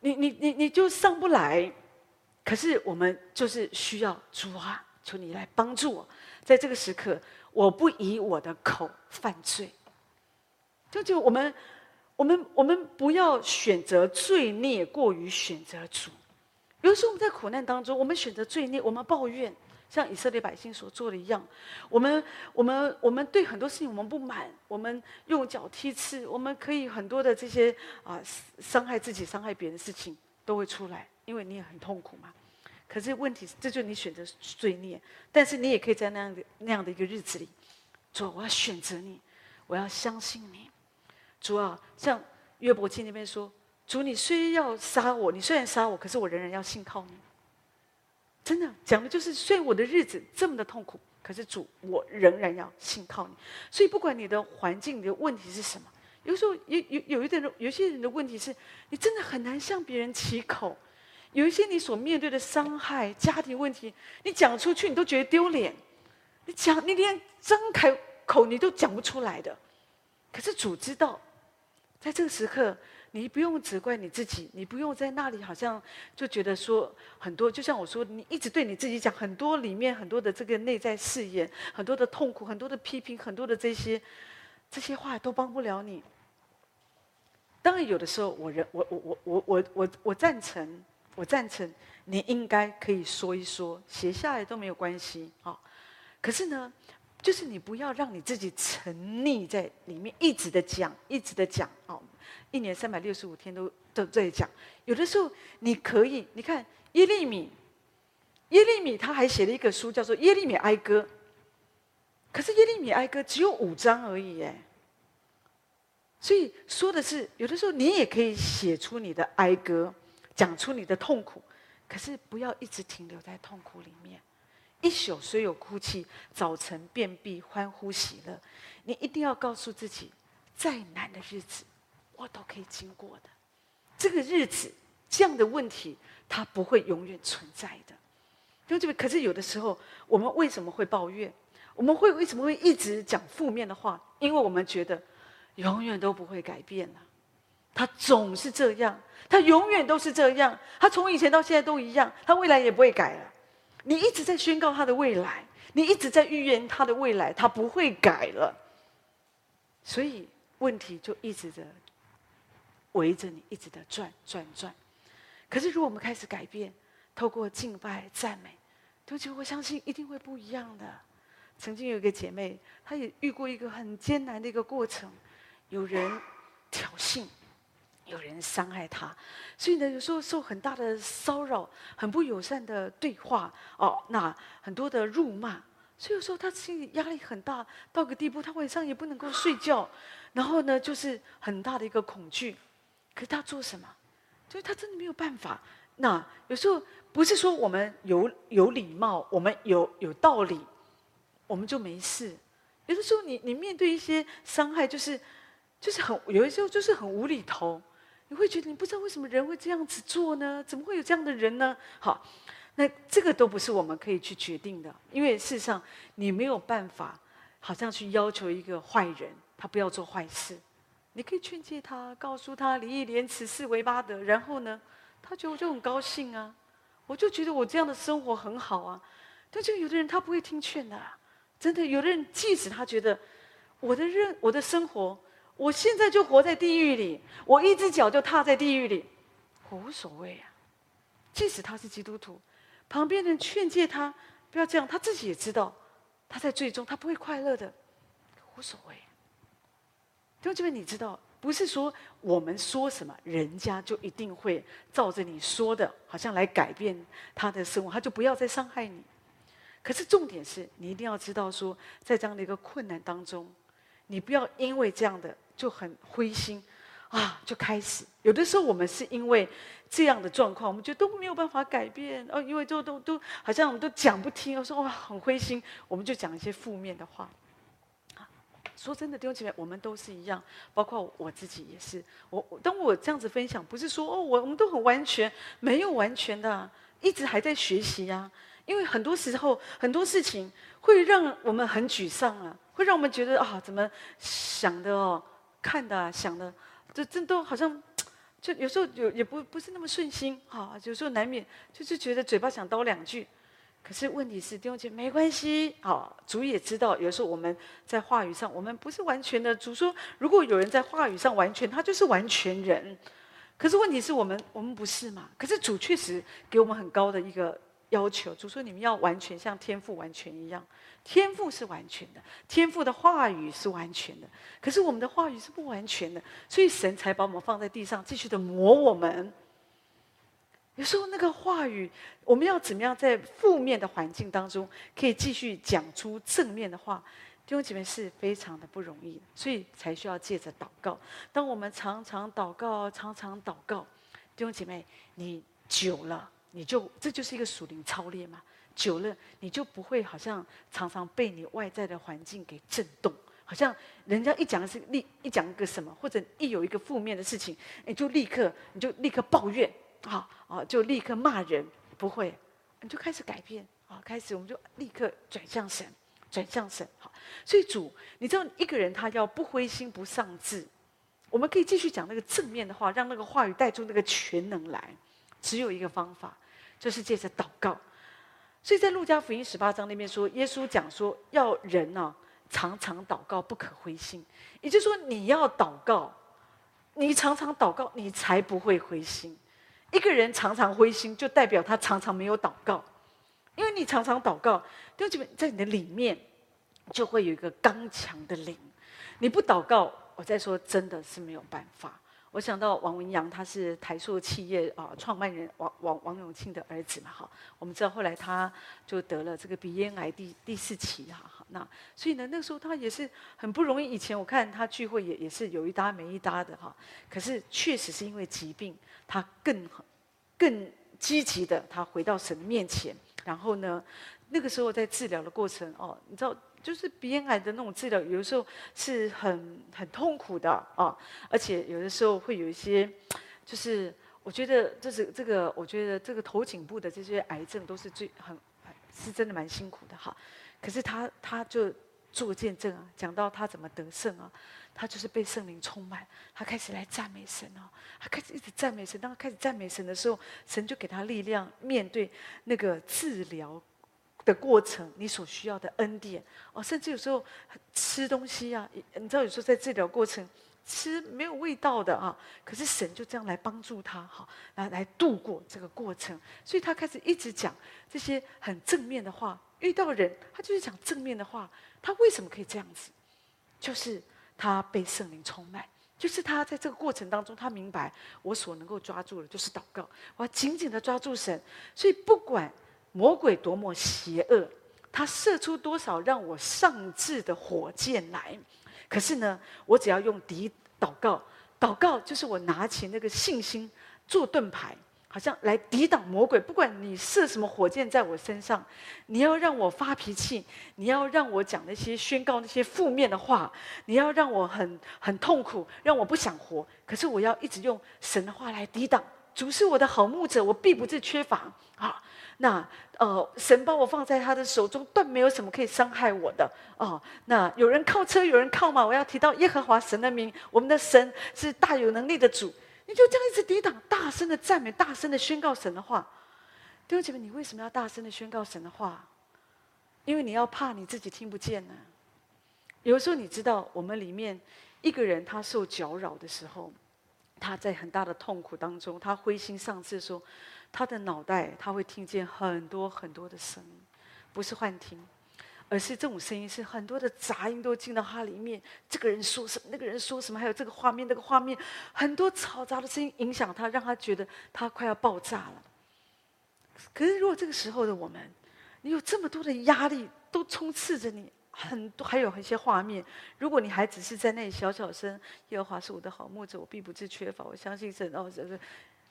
Speaker 1: 你你你你就上不来。可是我们就是需要主啊，求你来帮助我，在这个时刻，我不以我的口犯罪。就就我们我们我们不要选择罪孽过于选择主。有时候我们在苦难当中，我们选择罪孽，我们抱怨。像以色列百姓所做的一样，我们、我们、我们对很多事情我们不满，我们用脚踢刺，我们可以很多的这些啊伤害自己、伤害别人的事情都会出来，因为你也很痛苦嘛。可是问题是，这就是你选择罪孽，但是你也可以在那样的那样的一个日子里，主，我要选择你，我要相信你。主啊，像约伯记那边说，主，你虽要杀我，你虽然杀我，可是我仍然要信靠你。真的讲的就是，虽然我的日子这么的痛苦，可是主，我仍然要信靠你。所以不管你的环境、你的问题是什么，有时候有有有一点人，有些人的问题是，你真的很难向别人启口。有一些你所面对的伤害、家庭问题，你讲出去你都觉得丢脸，你讲你连张开口你都讲不出来的。可是主知道，在这个时刻。你不用责怪你自己，你不用在那里好像就觉得说很多，就像我说，你一直对你自己讲很多里面很多的这个内在誓言，很多的痛苦，很多的批评，很多的这些这些话都帮不了你。当然，有的时候我人我我我我我我赞成，我赞成你应该可以说一说，写下来都没有关系啊。可是呢，就是你不要让你自己沉溺在里面，一直的讲，一直的讲哦。一年三百六十五天都都在讲，有的时候你可以，你看耶利米，耶利米他还写了一个书叫做《耶利米哀歌》，可是耶利米哀歌只有五章而已耶，所以说的是，有的时候你也可以写出你的哀歌，讲出你的痛苦，可是不要一直停留在痛苦里面。一宿虽有哭泣，早晨便必欢呼喜乐。你一定要告诉自己，再难的日子。我都可以经过的，这个日子，这样的问题，它不会永远存在的。就这个，可是有的时候，我们为什么会抱怨？我们会为什么会一直讲负面的话？因为我们觉得永远都不会改变了，他总是这样，他永远都是这样，他从以前到现在都一样，他未来也不会改了。你一直在宣告他的未来，你一直在预言他的未来，他不会改了。所以问题就一直的。围着你一直的转转转，可是如果我们开始改变，透过敬拜赞美，对不起，我相信一定会不一样的。曾经有一个姐妹，她也遇过一个很艰难的一个过程，有人挑衅，有人伤害她，所以呢，有时候受很大的骚扰，很不友善的对话哦，那很多的辱骂，所以有时候她心里压力很大，到个地步，她晚上也不能够睡觉，然后呢，就是很大的一个恐惧。可是他做什么？就是他真的没有办法。那有时候不是说我们有有礼貌，我们有有道理，我们就没事。有的时候你你面对一些伤害，就是就是很有的时候就是很无厘头。你会觉得你不知道为什么人会这样子做呢？怎么会有这样的人呢？好，那这个都不是我们可以去决定的，因为事实上你没有办法，好像去要求一个坏人他不要做坏事。你可以劝诫他，告诉他礼义廉耻四维八德，然后呢，他觉得我就很高兴啊。我就觉得我这样的生活很好啊。但就有的人他不会听劝的，真的，有的人即使他觉得我的人我的生活，我现在就活在地狱里，我一只脚就踏在地狱里，我无所谓啊。即使他是基督徒，旁边人劝诫他不要这样，他自己也知道他在最终他不会快乐的，无所谓。弟兄姐妹，你知道，不是说我们说什么，人家就一定会照着你说的，好像来改变他的生活，他就不要再伤害你。可是重点是你一定要知道说，在这样的一个困难当中，你不要因为这样的就很灰心啊，就开始。有的时候我们是因为这样的状况，我们觉得都没有办法改变，哦、因为都都都好像我们都讲不听，我说哇很灰心，我们就讲一些负面的话。说真的，弟兄姐妹，我们都是一样，包括我自己也是。我当我这样子分享，不是说哦，我我们都很完全，没有完全的，一直还在学习呀。因为很多时候很多事情会让我们很沮丧啊，会让我们觉得啊，怎么想的哦，看的、啊、想的，这这都好像，就有时候有也不不是那么顺心啊，有时候难免就是觉得嘴巴想叨两句。可是问题是，弟兄姐妹没关系，好，主也知道，有时候我们在话语上，我们不是完全的。主说，如果有人在话语上完全，他就是完全人。可是问题是我们，我们不是嘛？可是主确实给我们很高的一个要求。主说，你们要完全像天赋完全一样，天赋是完全的，天赋的话语是完全的。可是我们的话语是不完全的，所以神才把我们放在地上，继续的磨我们。有时候那个话语，我们要怎么样在负面的环境当中，可以继续讲出正面的话？弟兄姐妹是非常的不容易，所以才需要借着祷告。当我们常常祷告，常常祷告，弟兄姐妹，你久了，你就这就是一个属灵操练嘛。久了，你就不会好像常常被你外在的环境给震动，好像人家一讲是立一讲个什么，或者一有一个负面的事情，你就立刻你就立刻抱怨。好啊，就立刻骂人，不会，你就开始改变啊，开始我们就立刻转向神，转向神。好，所以主，你知道一个人他要不灰心不丧志，我们可以继续讲那个正面的话，让那个话语带出那个全能来。只有一个方法，就是借着祷告。所以在路加福音十八章那边说，耶稣讲说要人呢、啊、常常祷告，不可灰心。也就是说，你要祷告，你常常祷告，你才不会灰心。一个人常常灰心，就代表他常常没有祷告，因为你常常祷告，就基本在你的里面就会有一个刚强的灵。你不祷告，我再说真的是没有办法。我想到王文洋，他是台塑企业啊创办人王王王永庆的儿子嘛，哈，我们知道后来他就得了这个鼻咽癌第第四期哈，那所以呢，那个时候他也是很不容易。以前我看他聚会也也是有一搭没一搭的哈，可是确实是因为疾病，他更更积极的，他回到神面前，然后呢，那个时候在治疗的过程哦，你知道。就是鼻咽癌的那种治疗，有的时候是很很痛苦的啊，而且有的时候会有一些，就是我觉得这是这个，我觉得这个头颈部的这些癌症都是最很是真的蛮辛苦的哈。可是他他就做见证啊，讲到他怎么得胜啊，他就是被圣灵充满，他开始来赞美神啊，他开始一直赞美神。当他开始赞美神的时候，神就给他力量面对那个治疗。的过程，你所需要的恩典。哦，甚至有时候吃东西啊，你知道有时候在治疗过程吃没有味道的啊，可是神就这样来帮助他哈，来来度过这个过程，所以他开始一直讲这些很正面的话，遇到人他就是讲正面的话，他为什么可以这样子？就是他被圣灵充满，就是他在这个过程当中，他明白我所能够抓住的就是祷告，我要紧紧的抓住神，所以不管。魔鬼多么邪恶，他射出多少让我丧志的火箭来，可是呢，我只要用抵祷告，祷告就是我拿起那个信心做盾牌，好像来抵挡魔鬼。不管你射什么火箭在我身上，你要让我发脾气，你要让我讲那些宣告那些负面的话，你要让我很很痛苦，让我不想活。可是我要一直用神的话来抵挡。主是我的好牧者，我必不致缺乏啊。那呃，神把我放在他的手中，断没有什么可以伤害我的哦。那有人靠车，有人靠马，我要提到耶和华神的名，我们的神是大有能力的主。你就这样一直抵挡，大声的赞美，大声的宣告神的话，弟兄姐妹，你为什么要大声的宣告神的话？因为你要怕你自己听不见呢。有时候你知道，我们里面一个人他受搅扰的时候，他在很大的痛苦当中，他灰心丧志说，他的脑袋他会听见很多很多的声音，不是幻听，而是这种声音是很多的杂音都进到他里面。这个人说什么，那个人说什么，还有这个画面，那个画面，很多嘈杂的声音影响他，让他觉得他快要爆炸了。可是如果这个时候的我们，你有这么多的压力都充斥着你，很多还有一些画面。如果你还只是在那里小小声，耶和华是我的好牧者，我必不致缺乏。我相信神哦，这个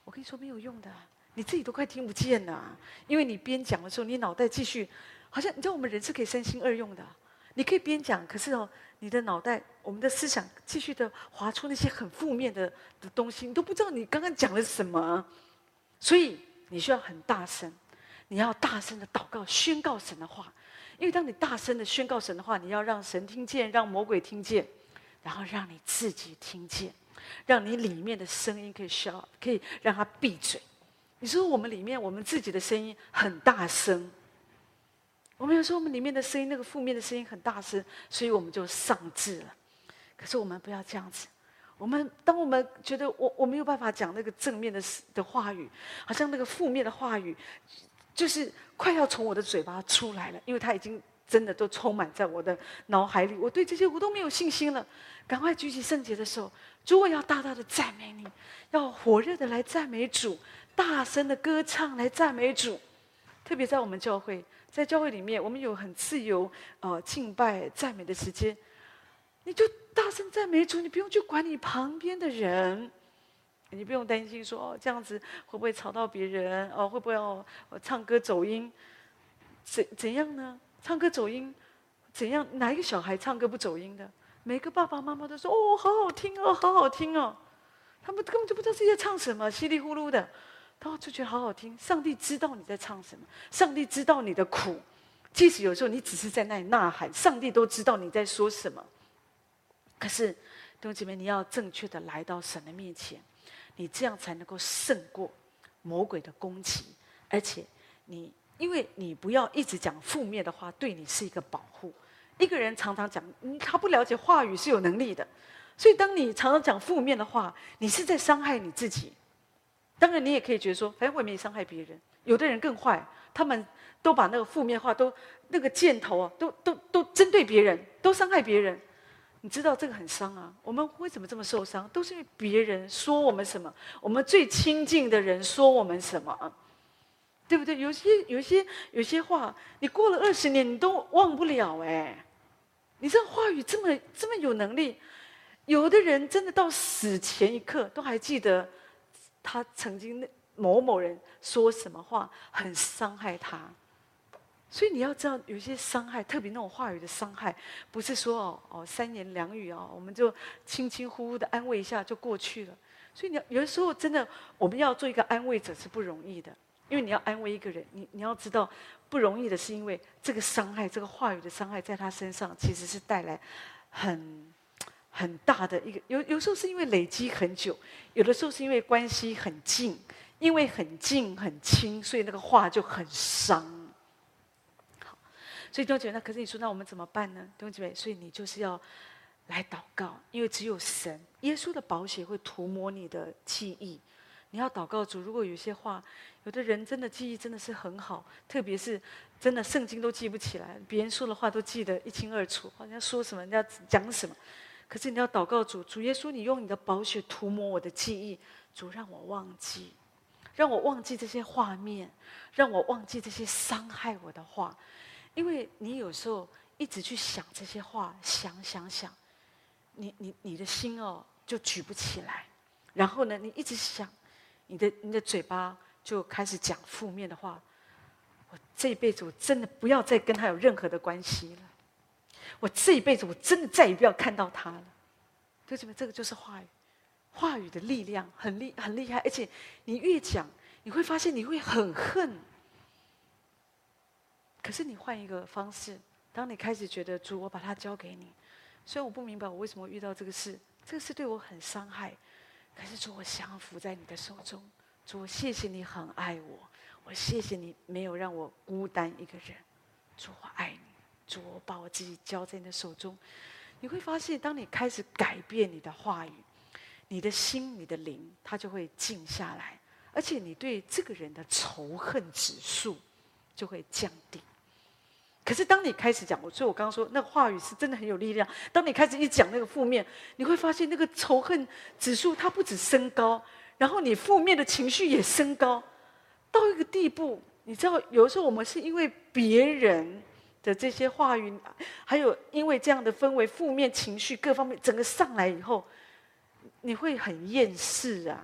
Speaker 1: 我跟你说没有用的，你自己都快听不见了。因为你边讲的时候，你脑袋继续，好像你知道我们人是可以三心二用的。你可以边讲，可是哦，你的脑袋，我们的思想继续的划出那些很负面的的东西，你都不知道你刚刚讲的是什么。所以你需要很大声。你要大声的祷告，宣告神的话，因为当你大声的宣告神的话，你要让神听见，让魔鬼听见，然后让你自己听见，让你里面的声音可以消，可以让他闭嘴。你说我们里面我们自己的声音很大声，我们有时候我们里面的声音那个负面的声音很大声，所以我们就丧志了。可是我们不要这样子，我们当我们觉得我我没有办法讲那个正面的的话语，好像那个负面的话语。就是快要从我的嘴巴出来了，因为他已经真的都充满在我的脑海里。我对这些我都没有信心了。赶快举起圣洁的手，主，我要大大的赞美你，要火热的来赞美主，大声的歌唱来赞美主。特别在我们教会，在教会里面，我们有很自由呃敬拜赞美的时间，你就大声赞美主，你不用去管你旁边的人。你不用担心说哦，这样子会不会吵到别人？哦，会不会哦，唱歌走音？怎怎样呢？唱歌走音，怎样？哪一个小孩唱歌不走音的？每个爸爸妈妈都说哦，好好听哦，好好听哦。他们根本就不知道自己在唱什么，稀里呼噜的，他就觉得好好听。上帝知道你在唱什么，上帝知道你的苦，即使有时候你只是在那里呐喊，上帝都知道你在说什么。可是弟兄姐妹，你要正确的来到神的面前。你这样才能够胜过魔鬼的攻击，而且你，因为你不要一直讲负面的话，对你是一个保护。一个人常常讲，他不了解话语是有能力的，所以当你常常讲负面的话，你是在伤害你自己。当然，你也可以觉得说，反正我也没伤害别人。有的人更坏，他们都把那个负面话都那个箭头啊，都都都针对别人，都伤害别人。你知道这个很伤啊！我们为什么这么受伤？都是因为别人说我们什么，我们最亲近的人说我们什么，对不对？有些、有些、有些话，你过了二十年你都忘不了哎！你这话语这么这么有能力，有的人真的到死前一刻都还记得他曾经那某某人说什么话，很伤害他。所以你要知道，有些伤害，特别那种话语的伤害，不是说哦哦三言两语哦，我们就轻轻呼呼的安慰一下就过去了。所以你要有的时候真的，我们要做一个安慰者是不容易的，因为你要安慰一个人，你你要知道不容易的是因为这个伤害，这个话语的伤害在他身上其实是带来很很大的一个。有有时候是因为累积很久，有的时候是因为关系很近，因为很近很亲，所以那个话就很伤。好所以弟兄姐妹，那可是你说，那我们怎么办呢？弟兄姐妹，所以你就是要来祷告，因为只有神，耶稣的宝血会涂抹你的记忆。你要祷告主，如果有些话，有的人真的记忆真的是很好，特别是真的圣经都记不起来，别人说的话都记得一清二楚，好像说什么，人家讲什么。可是你要祷告主，主耶稣，你用你的宝血涂抹我的记忆，主让我忘记，让我忘记这些画面，让我忘记这些伤害我的话。因为你有时候一直去想这些话，想想想，你你你的心哦就举不起来，然后呢，你一直想，你的你的嘴巴就开始讲负面的话。我这一辈子我真的不要再跟他有任何的关系了，我这一辈子我真的再也不要看到他了。为什么？这个就是话语，话语的力量很厉很厉害，而且你越讲，你会发现你会很恨。可是你换一个方式，当你开始觉得主，我把它交给你，虽然我不明白我为什么遇到这个事，这个事对我很伤害，可是主，我降服在你的手中，主，我谢谢你很爱我，我谢谢你没有让我孤单一个人。主，我爱你。主，我把我自己交在你的手中。你会发现，当你开始改变你的话语，你的心、你的灵，它就会静下来，而且你对这个人的仇恨指数就会降低。可是，当你开始讲，我所以我刚刚说，那个话语是真的很有力量。当你开始一讲那个负面，你会发现那个仇恨指数它不止升高，然后你负面的情绪也升高，到一个地步，你知道，有的时候我们是因为别人。的这些话语，还有因为这样的氛围、负面情绪各方面整个上来以后，你会很厌世啊。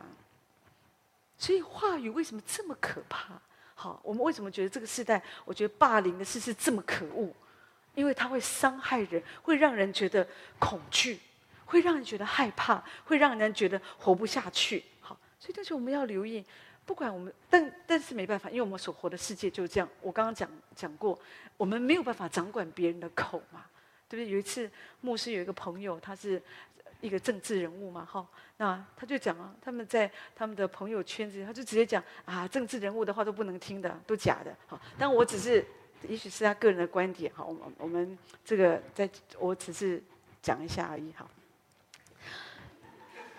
Speaker 1: 所以话语为什么这么可怕？好，我们为什么觉得这个时代，我觉得霸凌的事是这么可恶？因为它会伤害人，会让人觉得恐惧，会让人觉得害怕，会让人觉得活不下去。好，所以但是我们要留意。不管我们，但但是没办法，因为我们所活的世界就是这样。我刚刚讲讲过，我们没有办法掌管别人的口嘛，对不对？有一次牧师有一个朋友，他是一个政治人物嘛，哈，那他就讲啊，他们在他们的朋友圈子，他就直接讲啊，政治人物的话都不能听的，都假的，好。但我只是，也许是他个人的观点，好，我们我们这个在，我只是讲一下而已，好。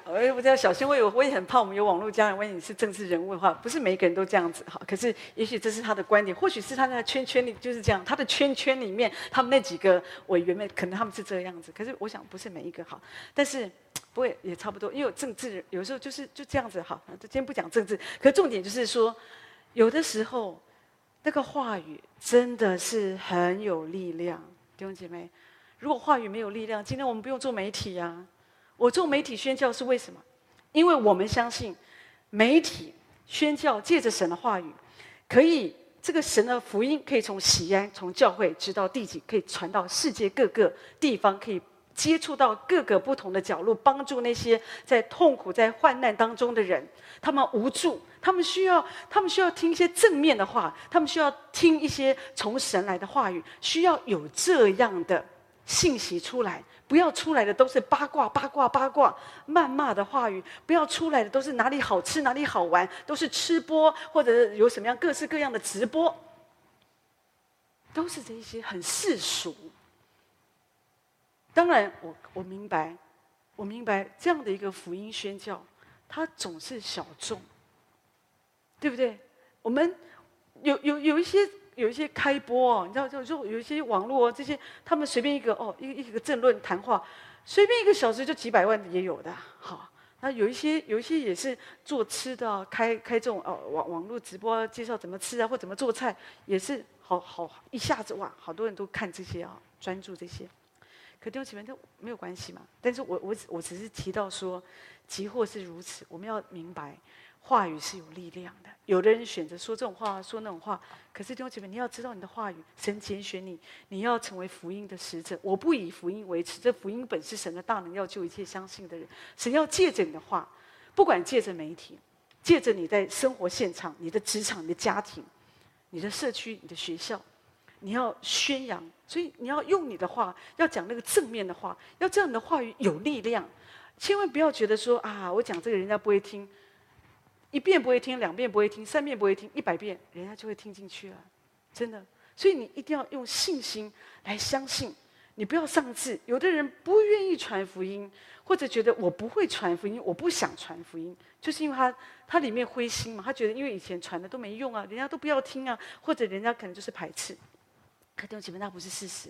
Speaker 1: 我也不知道，小心我也我也很怕，我们有网络家人，万一你是政治人物的话，不是每一个人都这样子哈。可是也许这是他的观点，或许是他那个圈圈里就是这样，他的圈圈里面，他们那几个委员们可能他们是这个样子。可是我想不是每一个哈，但是不会也差不多，因为政治有时候就是就这样子哈。就。今天不讲政治，可重点就是说，有的时候那个话语真的是很有力量，弟兄姐妹。如果话语没有力量，今天我们不用做媒体呀、啊。我做媒体宣教是为什么？因为我们相信，媒体宣教借着神的话语，可以这个神的福音可以从西安、从教会直到地极，可以传到世界各个地方，可以接触到各个不同的角落，帮助那些在痛苦、在患难当中的人。他们无助，他们需要，他们需要听一些正面的话，他们需要听一些从神来的话语，需要有这样的信息出来。不要出来的都是八卦、八卦、八卦、谩骂的话语；不要出来的都是哪里好吃、哪里好玩，都是吃播或者有什么样各式各样的直播，都是这些很世俗。当然，我我明白，我明白这样的一个福音宣教，它总是小众，对不对？我们有有有一些。有一些开播哦，你知道就就有一些网络哦，这些他们随便一个哦，一个一个政论谈话，随便一个小时就几百万也有的。好，那有一些有一些也是做吃的，开开这种哦网网络直播介绍怎么吃啊，或怎么做菜，也是好好一下子哇，好多人都看这些啊，专注这些。可弟兄姐妹都没有关系嘛。但是我我我只是提到说，即或是如此，我们要明白。话语是有力量的，有的人选择说这种话，说那种话。可是弟兄姐妹，你要知道你的话语，神拣选你，你要成为福音的使者。我不以福音为耻，这福音本是神的大能，要救一切相信的人。神要借着你的话，不管借着媒体，借着你在生活现场、你的职场、你的家庭、你的社区、你的学校，你要宣扬。所以你要用你的话，要讲那个正面的话，要这样的话语有力量。千万不要觉得说啊，我讲这个人家不会听。一遍不会听，两遍不会听，三遍不会听，一百遍人家就会听进去了，真的。所以你一定要用信心来相信，你不要丧志。有的人不愿意传福音，或者觉得我不会传福音，我不想传福音，就是因为他他里面灰心嘛，他觉得因为以前传的都没用啊，人家都不要听啊，或者人家可能就是排斥。可弟兄姐妹，那不是事实，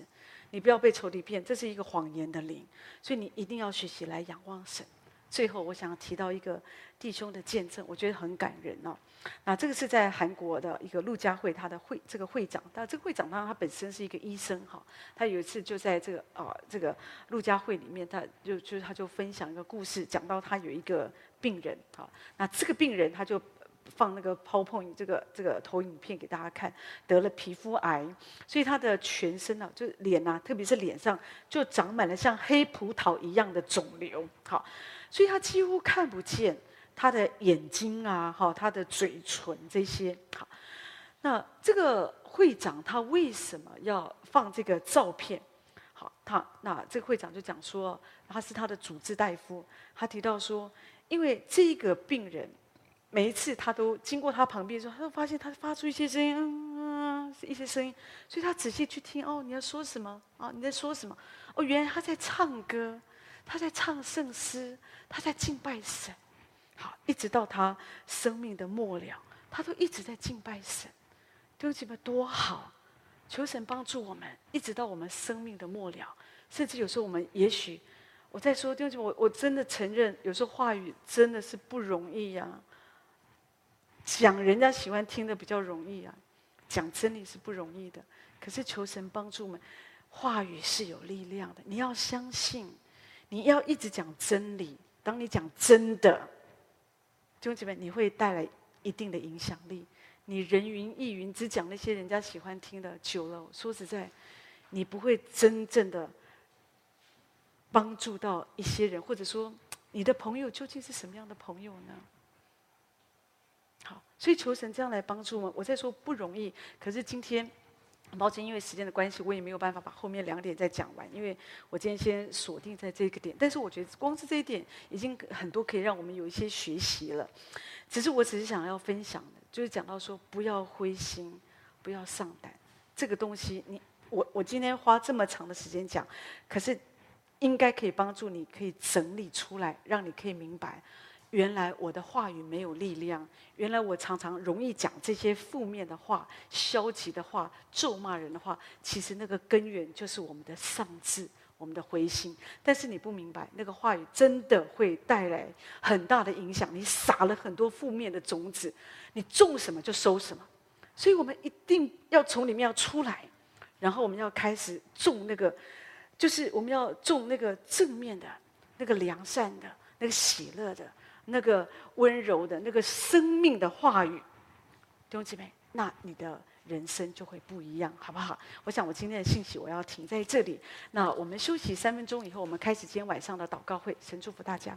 Speaker 1: 你不要被仇敌骗，这是一个谎言的灵，所以你一定要学习来仰望神。最后，我想提到一个弟兄的见证，我觉得很感人哦。那这个是在韩国的一个陆家会，他的会这个会长，但这个会长当然他本身是一个医生哈。他有一次就在这个啊这个陆家会里面，他就就他就分享一个故事，讲到他有一个病人哈。那这个病人他就放那个 PowerPoint 这个这个投影片给大家看，得了皮肤癌，所以他的全身、啊，就是脸啊，特别是脸上就长满了像黑葡萄一样的肿瘤，好。所以他几乎看不见他的眼睛啊，哈，他的嘴唇这些。好，那这个会长他为什么要放这个照片？好，他那这个会长就讲说，他是他的主治大夫。他提到说，因为这个病人每一次他都经过他旁边的时候，他都发现他发出一些声音，嗯，一些声音，所以他仔细去听，哦，你要说什么？啊，你在说什么？哦，原来他在唱歌，他在唱圣诗，他在敬拜神。好，一直到他生命的末了，他都一直在敬拜神。弟兄姐妹，多好！求神帮助我们，一直到我们生命的末了，甚至有时候我们也许，我在说弟兄姐妹，我我真的承认，有时候话语真的是不容易呀、啊。讲人家喜欢听的比较容易啊，讲真理是不容易的。可是求神帮助我们，话语是有力量的。你要相信，你要一直讲真理。当你讲真的，弟兄姐妹，你会带来一定的影响力。你人云亦云，只讲那些人家喜欢听的，久了，说实在，你不会真正的帮助到一些人，或者说，你的朋友究竟是什么样的朋友呢？好，所以求神这样来帮助我。我在说不容易，可是今天，抱歉，因为时间的关系，我也没有办法把后面两点再讲完。因为我今天先锁定在这个点，但是我觉得光是这一点，已经很多可以让我们有一些学习了。只是我只是想要分享的，就是讲到说，不要灰心，不要上胆。这个东西，你我我今天花这么长的时间讲，可是应该可以帮助你，可以整理出来，让你可以明白。原来我的话语没有力量，原来我常常容易讲这些负面的话、消极的话、咒骂人的话。其实那个根源就是我们的丧志、我们的灰心。但是你不明白，那个话语真的会带来很大的影响。你撒了很多负面的种子，你种什么就收什么。所以我们一定要从里面要出来，然后我们要开始种那个，就是我们要种那个正面的、那个良善的、那个喜乐的。那个温柔的、那个生命的话语，弟兄姐妹，那你的人生就会不一样，好不好？我想我今天的信息我要停在这里。那我们休息三分钟以后，我们开始今天晚上的祷告会。神祝福大家。